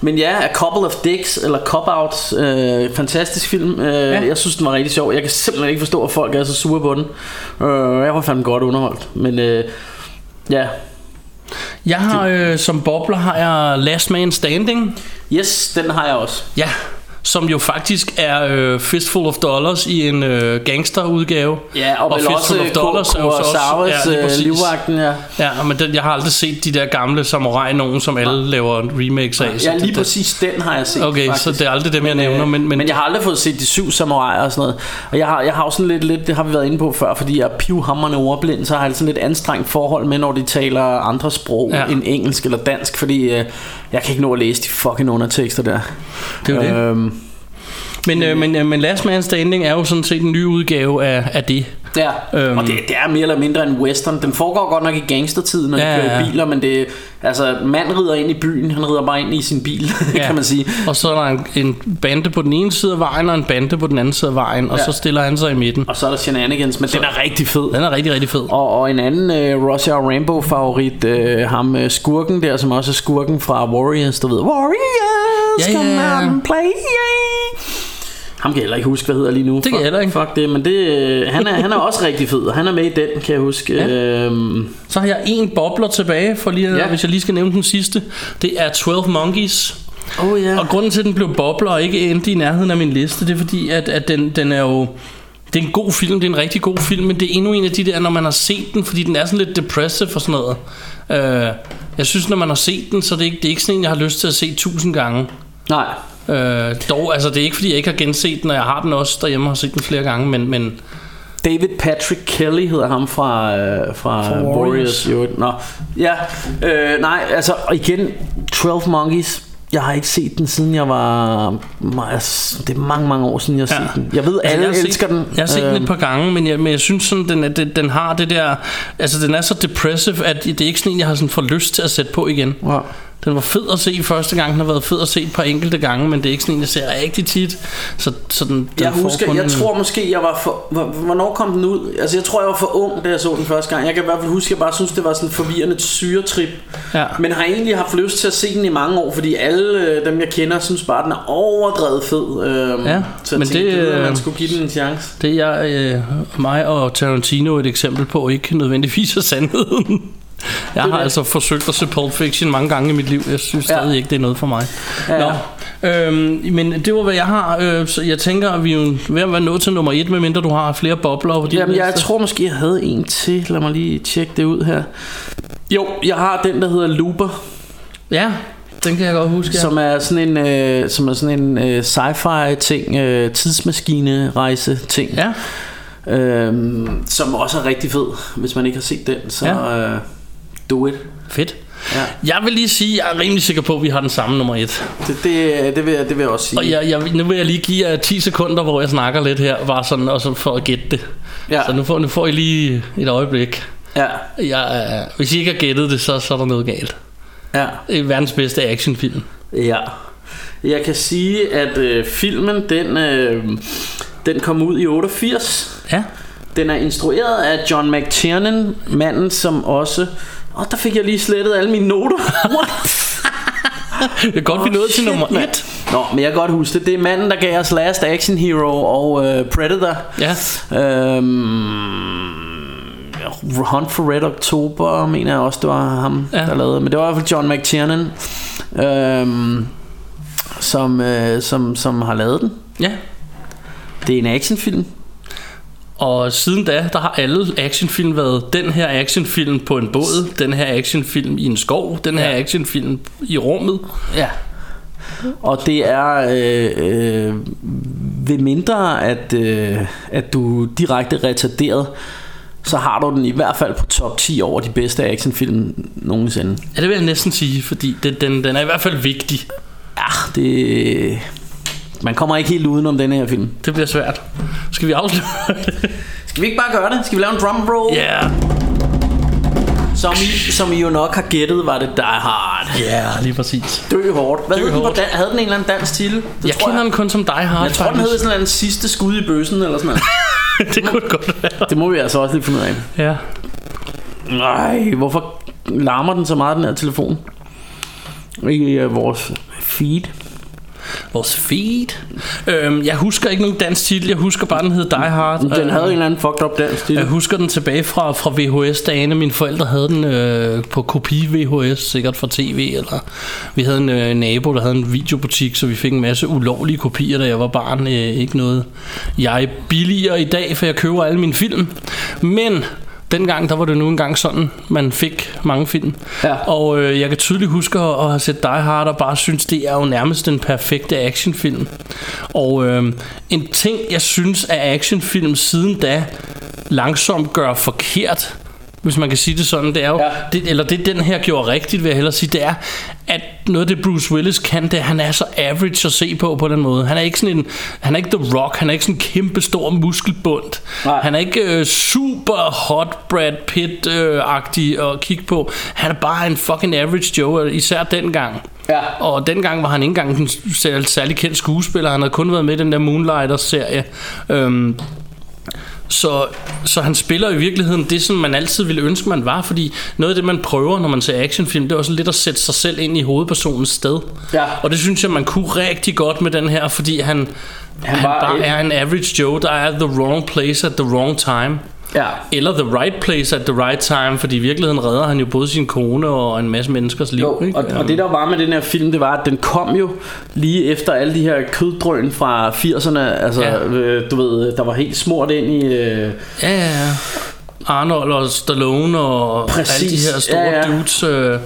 men ja, A Couple of Dicks Eller Cop Out øh, Fantastisk film. Øh, ja. Jeg synes den var rigtig sjov. Jeg kan simpelthen ikke forstå at folk er så sure på den. Øh, Jeg var fandme godt underholdt Men øh, ja. Jeg har øh, som bobler har jeg Last Man Standing. Yes, den har jeg også. Ja, som jo faktisk er øh, Fistful of Dollars i en øh, gangsterudgave. Ja, og, og vel også Kurosawas ja, lige øh, præcis. livvagten ja. Ja, men den, jeg har aldrig set de der gamle samurai nogen, som alle laver remakes af. så Ja, lige det- præcis den har jeg set Okay, faktisk. så det er aldrig dem, jeg Men, nævner, øh, men, men, men jeg har aldrig fået set de syv samuraier og sådan noget Og jeg har, jeg har også sådan lidt, lidt, det har vi været inde på før Fordi jeg er pivhammerende ordblind Så har jeg sådan lidt anstrengt forhold med Når de taler andre sprog Ja. ja. end engelsk eller dansk Fordi øh, jeg kan ikke nå at læse de fucking undertekster der Det er jo det. Men, øh, men, øh, men Last Man Standing er jo sådan set en ny udgave af, af det. Ja, Øhm. og det, det er mere eller mindre en western Den foregår godt nok i gangstertiden Når Ja, de kører i biler Men det altså mand rider ind i byen Han rider bare ind i sin bil Ja. Kan man sige Og så er der en, en bande på den ene side af vejen, og en bande på den anden side af vejen, og Ja. så stiller han sig i midten. Og så er der shenanigans Men den er rigtig fed Den er rigtig, rigtig fed. Og, og en anden øh, Roger Rambo favorit øh, Ham øh, skurken der Som også er skurken fra Warriors Du ved Warriors Ja, ja, Come out and play yeah. Ham kan jeg heller ikke huske Hvad hedder lige nu kan jeg heller ikke. Fuck det Men det, øh, han, er, han er også rigtig fed Og han er med i den Kan jeg huske Ja. øhm, Så har jeg en bobler tilbage, for lige, Ja. ja. hvis jeg lige skal nævne den sidste. Det er 12 Monkeys. Oh ja Og grunden til, at den blev bobler og ikke endte i nærheden af min liste, det er fordi, at, at den, den er jo... Det er en god film, det er en rigtig god film, men det er endnu en af de der, når man har set den, fordi den er sådan lidt depressive og sådan noget. Øh, jeg synes, når man har set den, så er det ikke, det er ikke sådan en, jeg har lyst til at se tusind gange. Nej Øh, dog, altså det er ikke fordi, jeg ikke har genset den, og jeg har den også derhjemme og har set den flere gange, men, men David Patrick Kelly hedder ham fra, øh, fra, Fra Warriors. Warriors. Jo, nå. Ja, øh, nej, altså og igen 12 Monkeys Jeg har ikke set den siden jeg var altså, Det er mange mange år siden jeg har Ja. set den Jeg ved Altså, alle jeg har elsker set, den Jeg har set den Øhm, et par gange, men jeg, men jeg synes sådan, den, den, den har det der... Altså, den er så depressive, at det er ikke sådan en, jeg har sådan for lyst til at sætte på igen. ja. Den var fed at se første gang, den har været fed at se et par enkelte gange, men det er ikke sådan en, jeg ser rigtig tit. Så, så den, den Jeg husker, jeg en- tror måske, jeg var for... hvor- Hvornår kom den ud? Altså, jeg tror, jeg var for ung, da jeg så den første gang. Jeg kan i hvert fald huske, at jeg bare synes, det var sådan en forvirrende syretrip. Ja. Men har egentlig haft lyst til at se den i mange år, fordi alle øh, dem, jeg kender, synes bare, den er overdrevet fed. Øhm, Ja, så men tænkte, det, det, øh, man skulle give den en chance. Det er jeg, øh, mig og Tarantino et eksempel på, ikke nødvendigvis er sandheden. Jeg har altså forsøgt at se Pulp Fiction mange gange i mit liv. Jeg synes Ja. stadig ikke, det er noget for mig. Ja. Nå, øhm, men det var, hvad jeg har. Øh, så jeg tænker, at vi er ved at være nået til nummer et, medmindre du har flere bobler på Jamen, jeg tror måske, jeg havde en til. Lad mig lige tjekke det ud her. Jo, jeg har den, der hedder Looper. Ja, den kan jeg godt huske. Ja. Som er sådan en, øh, som er sådan en øh, sci-fi ting, øh, tidsmaskine rejse ting. Ja. Øhm, som også er rigtig fed. Hvis man ikke har set den, så Ja. øh, do it. Fedt. Ja. Jeg vil lige sige, at jeg er rimelig sikker på, at vi har den samme nummer et. Det, det, det, vil, jeg, det vil jeg også sige. Og jeg, jeg, nu vil jeg lige give jer 10 sekunder, hvor jeg snakker lidt her, bare sådan, og så for at gætte det. Ja. Så nu får, nu får I lige et øjeblik. Ja. Jeg, hvis I ikke har gættet det, så, så er der noget galt. Ja. Det er verdens bedste actionfilm. Ja. Jeg kan sige, at øh, filmen, den, øh, den kom ud i 88. Ja. Den er instrueret af John McTiernan, manden som også... Åh, der fik jeg lige slettet alle mine noter. What? Det er godt, vi nåede til nummer mand. et. Nå, men jeg kan godt huske det. Det er manden, der gav os Last Action Hero og øh, Predator. Ja. Øhm, Hunt for Red October, mener jeg også, det var ham, ja. der lavede. Men det var i hvert fald John McTiernan, øhm, som, øh, som, som har lavet den. Ja. Det er en actionfilm. Og siden da, der har alle actionfilm været den her actionfilm på en båd, den her actionfilm i en skov, den her Ja. actionfilm i rummet. Ja. Og det er øh, øh, ved mindre at, øh, at du direkte retarderet, så har du den i hvert fald på top 10 over de bedste actionfilm nogensinde. Ja, det vil jeg næsten sige, fordi den, den, den er i hvert fald vigtig. Ja, det... Man kommer ikke helt udenom denne her film. Det bliver svært. Skal vi afslutte? Skal vi ikke bare gøre det? Skal vi lave en drum roll? Ja. Yeah. Som I, som I jo nok har gættet, var det Die Hard. Ja, yeah, lige præcis. Dø hårdt. Hvad Dø hed den på hårdt. dan- havde den en eller anden dansk titel? Det Jeg tror kender den kun som Die Hard, Jeg tror, den hed sådan en sidste skud i bøssen eller sådan noget. det kunne det godt være. Det må vi altså også lige finde ud af. Ja. Nej, hvorfor larmer den så meget, den her telefon? I uh, vores feed. Vores feed. Øhm, jeg husker ikke nogen dansk titel, jeg husker bare, den hed Die Hard. Den Øhm, havde en eller anden fucked up dansk titel. Jeg husker den tilbage fra, fra VHS-dagene. Mine forældre havde den øh, på kopi VHS, sikkert fra tv. Eller vi havde en øh, nabo, der havde en videobutik, så vi fik en masse ulovlige kopier, da jeg var barn. Øh, ikke noget. Jeg er billigere i dag, for jeg køber alle mine film. Men dengang, der var det nu engang sådan, man fik mange film. Ja. Og øh, jeg kan tydeligt huske at, at have set Die Hard og bare synes, det er jo nærmest den perfekte actionfilm. Og øh, en ting, jeg synes, at actionfilm siden da langsomt gør forkert, hvis man kan sige det sådan, det er jo, Ja. det, eller det den her gjorde rigtigt, vil jeg hellere sige, det er, at noget af det Bruce Willis kan, det er, han er så average at se på på den måde. Han er ikke sådan en, han er ikke The Rock, han er ikke sådan en kæmpe stor muskelbund. Nej. Han er ikke øh, super hot Brad Pitt-agtig at kigge på. Han er bare en fucking average Joe, især dengang. Ja. Og dengang var han ikke engang en sær- særlig kendt skuespiller. Han havde kun været med i den der Moonlighter-serie. Øhm, så, så han spiller i virkeligheden det, som man altid ville ønske, man var. Fordi noget af det, man prøver, når man ser actionfilm, det er også lidt at sætte sig selv ind i hovedpersonens sted. Ja. Og det synes jeg, man kunne rigtig godt med den her, fordi han, han, han bare et- er en average Joe, der er the wrong place at the wrong time. Ja. Eller the right place at the right time, fordi i virkeligheden redder han jo både sin kone og en masse menneskers liv. Jo, ikke? og, og det der var med den her film, det var, at den kom jo lige efter alle de her køddrøn fra 80'erne. Altså, Ja. øh, du ved, der var helt smurt ind i... Øh, Ja, ja, ja. Arnold og Stallone og Præcis. alle de her store Ja, ja. dudes. Øh,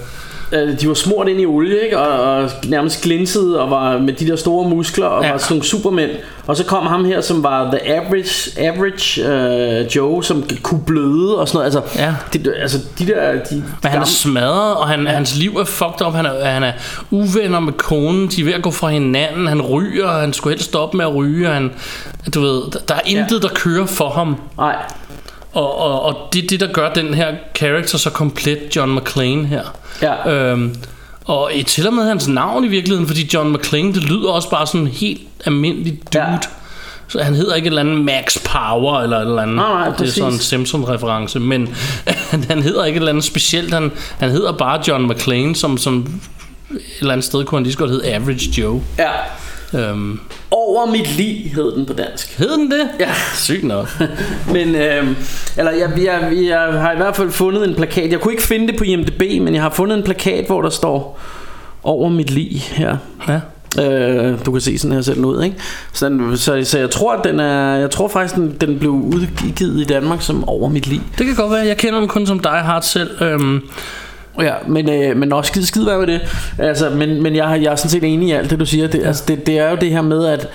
øh, de var smurt ind i olie, ikke? Og, og nærmest glinsede og var med de der store muskler og Ja. var sådan nogle supermænd. Og så kom ham her, som var the average, average øh, Joe, som kunne bløde og sådan noget. Altså, Ja. det, altså de der... De, men han er smadret, og han, ja. hans liv er fucked up. Han er, han er uvenner med konen. De er ved at gå fra hinanden. Han ryger. Han skulle helst stoppe med at ryge. Han, du ved, der, der er intet, ja. der kører for ham. Nej, Og, og, og det er det, der gør den her character så komplet, John McClane her. Ja. Øhm, og, til og med hans navn i virkeligheden, fordi John McClane, det lyder også bare sådan helt almindelig dude. Ja. Så han hedder ikke et eller andet Max Power eller et eller andet. Nej, nej, det er sådan en Simpson-reference. Men han hedder ikke et eller andet specielt. Han, han hedder bare John McClane, som, som et eller andet sted kunne han lige så godt hedde Average Joe. Ja. Øhm, Over mit liv hed den på dansk. hed den det? Ja. Sygt nok. Men, øh, eller jeg, jeg, jeg har i hvert fald fundet en plakat. Jeg kunne ikke finde det på IMDb, men jeg har fundet en plakat, hvor der står over mit liv her. Ja. Øh, du kan se sådan her ser den ud, ikke? Så, den, så, så jeg tror, at den er, jeg tror faktisk, den, den blev udgivet i Danmark som over mit liv. Det kan godt være. Jeg kender dem kun som Die Hard selv. Øhm, Ja, men, øh, men også skide, skide være med det. Altså, men, men jeg, jeg er sådan set enig i alt det, du siger. Det, altså, det, det er jo det her med, at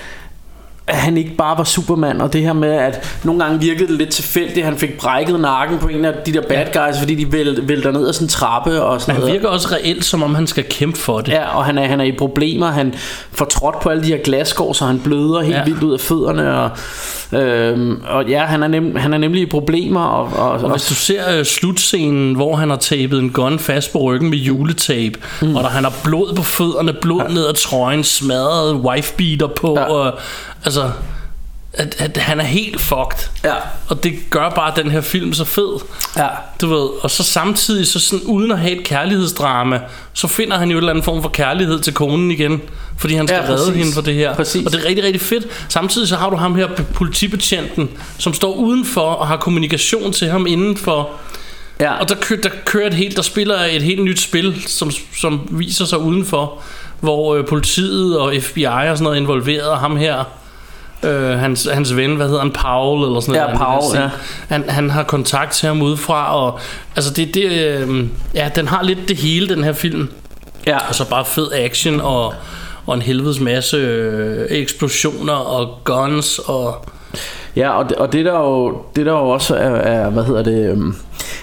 at han ikke bare var Superman Og det her med at nogle gange virkede det lidt tilfældigt Han fik brækket nakken på en af de der bad guys Fordi de væl- vælter ned ad sådan en trappe og sådan han noget virker også reelt, som om han skal kæmpe for det. Ja, og han er, han er i problemer Han får trådt på alle de her glasskår Så han bløder helt Ja. vildt ud af fødderne Og, øhm, og ja, han er, nem, han er nemlig i problemer Og, og, Og hvis du ser øh, slutscenen, hvor han har tapet en gun fast på ryggen med juletape, mm. og der han har blod på fødderne, blod ja. ned ad trøjen, smadret wifebeater på. Ja. og altså, at, at han er helt fucked. Ja. Og det gør bare den her film så fed. Ja. Du ved, og så samtidig, så sådan, uden at have et kærlighedsdrama, så finder han jo en eller anden form for kærlighed til konen igen. Fordi han skal Ja, redde hende for det her. Præcis. Og det er rigtig, rigtig fedt. Samtidig så har du ham her, politibetjenten, som står udenfor og har kommunikation til ham indenfor. Ja. Og der, kører, der kører et helt, der spiller et helt nyt spil, som, som viser sig udenfor, hvor øh, politiet og FBI og sådan noget er involveret, og ham her, øh, hans, hans ven, hvad hedder han, Paul eller sådan Ja, noget. Paul, ja. Han, han har kontakt til ham udefra, og altså det, det øh, ja, den har lidt det hele, den her film. Ja. Og så bare fed action og, og en helvedes masse øh, eksplosioner og guns og... Ja, og det, og det der jo, det der jo også er, er hvad hedder det, øhm,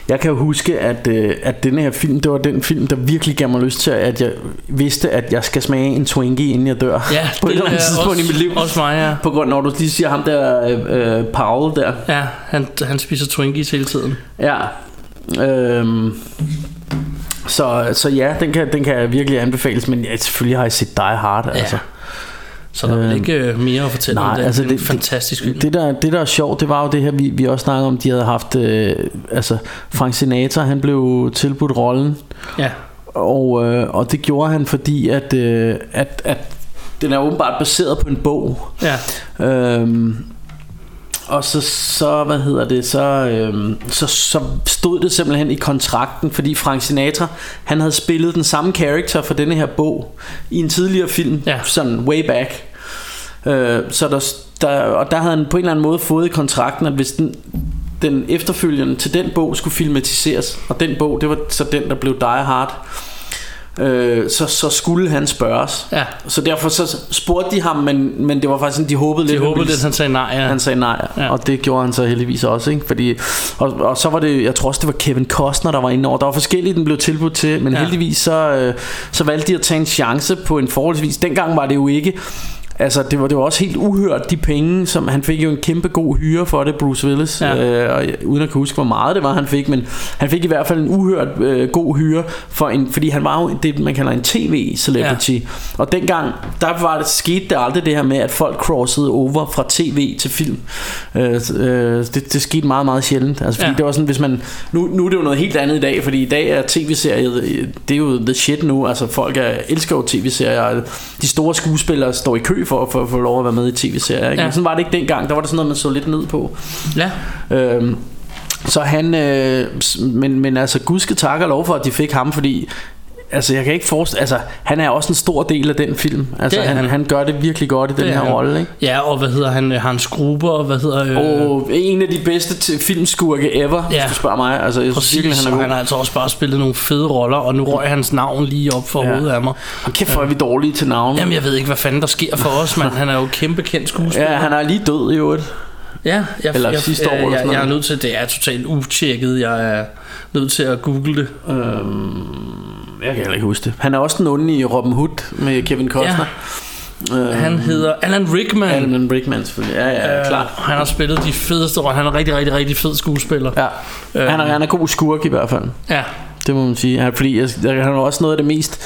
jeg kan jo huske, at, øh, at denne her film, det var den film, der virkelig gav mig lyst til, at jeg vidste, at jeg skal smage en Twinkie, inden jeg dør. Ja, på et det eller andet tidspunkt også- i mit liv. også mig, ja. På grund, når du lige siger ham der, øh, øh, Paul der. Ja, han, han spiser Twinkies hele tiden. Ja. Øhm, så, så ja, den kan, den kan virkelig anbefales, men ja, selvfølgelig har jeg set Die Hard, altså. Så der er Øhm, ikke øh, mere at fortælle nej, om det. altså det er en det-. Det der, det der er sjovt, det var jo det her, vi, vi også snakkede om, de havde haft, øh, altså Frank Sinatra, han blev tilbudt rollen, Ja. og, øh, og det gjorde han, fordi at, øh, at, at den er åbenbart baseret på en bog. Ja. Øhm, og så, så, hvad hedder det, så, øhm, så, så stod det simpelthen i kontrakten, fordi Frank Sinatra, han havde spillet den samme karakter for denne her bog i en tidligere film, Ja. sådan way back. Øh, så der, der, og der havde han på en eller anden måde fået i kontrakten, at hvis den, den efterfølgende til den bog skulle filmatiseres, og den bog, det var så den, der blev Die Hard, øh, så, så skulle han spørges. Ja. Så derfor så spurgte de ham, men, men det var faktisk sådan, de håbede De lidt. håbede han ville- lidt, han sagde nej. Ja. han sagde nej, Ja. og det gjorde han så heldigvis også, ikke? Fordi, og, og så var det, jeg tror også det var Kevin Costner, der var inde over. Der var forskellige, den blev tilbudt til, men ja. heldigvis så, øh, så valgte de at tage en chance på en forholdsvis. Dengang var det jo ikke, altså det var, det var også helt uhørt, de penge, som han fik jo en kæmpe god hyre for det, Bruce Willis. Ja. Øh, og uden at kunne huske, hvor meget det var, han fik, men han fik i hvert fald en uhørt øh, god hyre, for en, fordi han var jo det, man kalder en tv-celebrity. Ja. Og dengang, der var det, skete der aldrig det her med, at folk crossede over fra tv til film. Øh, øh, det, det skete meget, meget sjældent. Altså, fordi Ja. ja. det var sådan, hvis man, nu, nu er det jo noget helt andet i dag, fordi i dag er tv-serier, øh, det er jo the shit nu. Altså folk er, elsker jo tv-serier. De store skuespillere står i kø for, for at få lov at være med i tv-serier. Ikke? Ja. Men sådan var det ikke dengang. Der var det sådan noget, man så lidt ned på. ja. Øhm, så han, øh, men, men altså Gud skal takke og lov for, at de fik ham, fordi Altså jeg kan ikke forestille Altså han er også en stor del af den film Altså Det han, han. han gør det virkelig godt i den Det er her rolle ikke? Ja, og hvad hedder han? Hans Gruber, hvad hedder... Øh, Og en af de bedste filmskurke ever Ja. Hvis du spørger mig Altså jeg synes virkelig Præcis, han han, er han har altså også bare spillet nogle fede roller, og nu røg hans navn lige op for ja. Hovedet af mig. Og kæft hvor er vi dårlige til navn Jamen, jeg ved ikke, hvad fanden der sker for os, men han er jo kæmpe kendt skuespiller. Ja han er lige død i øvrigt ja jeg, Eller jeg, sidste år jeg, eller jeg, sådan jeg er nødt til, det er totalt utjekket, jeg er nødt til at google det. øhm, Jeg kan heller ikke huske det Han er også den onde i Robin Hood Med Kevin Costner ja. øhm, Han hedder Alan Rickman. Alan Rickman selvfølgelig Ja ja Øh, klart Han har spillet de fedeste roller. Han er rigtig, rigtig, rigtig fed skuespiller. Ja Øhm. han er, han er god skurk i hvert fald Ja. Det må man sige ja, Fordi jeg, jeg, han er også noget af det mest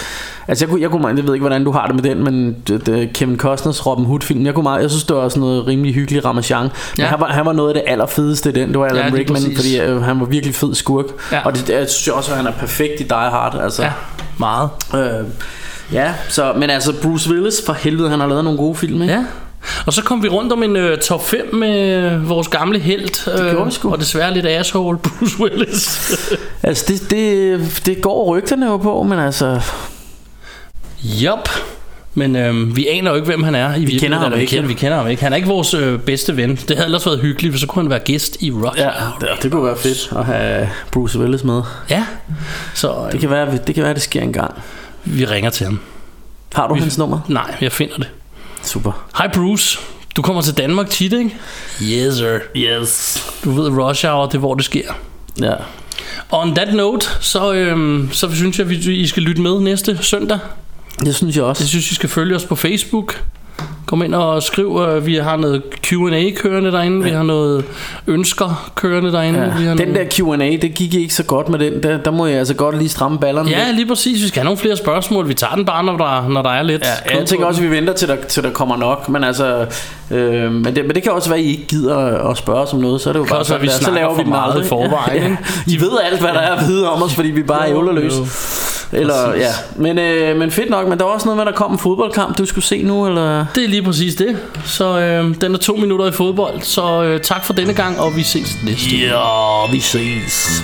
Altså jeg kunne, jeg kunne meget, jeg ved ikke hvordan du har det med den Men det, det, Kevin Costners Robin Hood film Jeg kunne meget, jeg synes det var sådan noget rimelig hyggelig ramachan Men Ja. han, var, han var noget af det allerfedeste i den Det var Alan Ja, Rickman præcis. Fordi øh, han var virkelig fed skurk Ja. Og det, jeg synes også at han er perfekt i Die Hard altså. Ja, meget. Øh, ja, så, men altså Bruce Willis, for helvede, han har lavet nogle gode film, ikke? Ja. Og så kom vi rundt om en øh, top 5 med vores gamle held. Øh, gjorde vi sgu. Og desværre lidt asshole, Bruce Willis. Altså, det, det, det går rygterne jo på, men altså... Yup. Men øhm, vi aner jo ikke, hvem han er i virkeligheden. kender ham vi ikke. Kender, vi kender ham ikke. Han er ikke vores øh, bedste ven. Det havde ellers været hyggeligt, for så kunne han være gæst i Rush. Ja, det, det kunne være fedt at have Bruce Willis med. ja. Så øh, Det kan være, det kan være, det sker engang. vi ringer til ham. Har du hans nummer? Nej, jeg finder det. Super. Hej Bruce. Du kommer til Danmark tit, ikke? Yes, sir. Yes. Du ved, Rush Hour, det er hvor det sker. Ja. On that note, så, øhm, så synes jeg, at vi- I skal lytte med næste søndag. Det synes jeg også. Jeg synes, I skal følge os på Facebook. Kom ind og skriv, øh, vi har noget Q&A kørende derinde, vi har noget ønsker kørende derinde. Vi har Ja. Den noget... der Q&A, det gik ikke så godt med den. Der, der må jeg altså godt lige stramme ballerne Ja, lidt. lige præcis. Vi skal have nogle flere spørgsmål. Vi tager den bare, når der, når der er lidt. Ja, jeg tænker også, at vi venter til der, til der kommer nok, men altså, øh, men, det, men det kan også være, at I ikke gider at spørge os om noget, så er det jo bare også sådan vi der. så laver vi meget i forvejen, Ja? I ved alt, hvad der er at vide om os, fordi vi bare er ævlerløse. Eller, Præcis. ja. men, øh, men fedt nok, men der var også noget med, at der kom en fodboldkamp, du skulle se nu, eller? Det er lige præcis det. Så øh, den er to minutter i fodbold. Så øh, tak for denne gang, og vi ses næste. Ja, vi ses.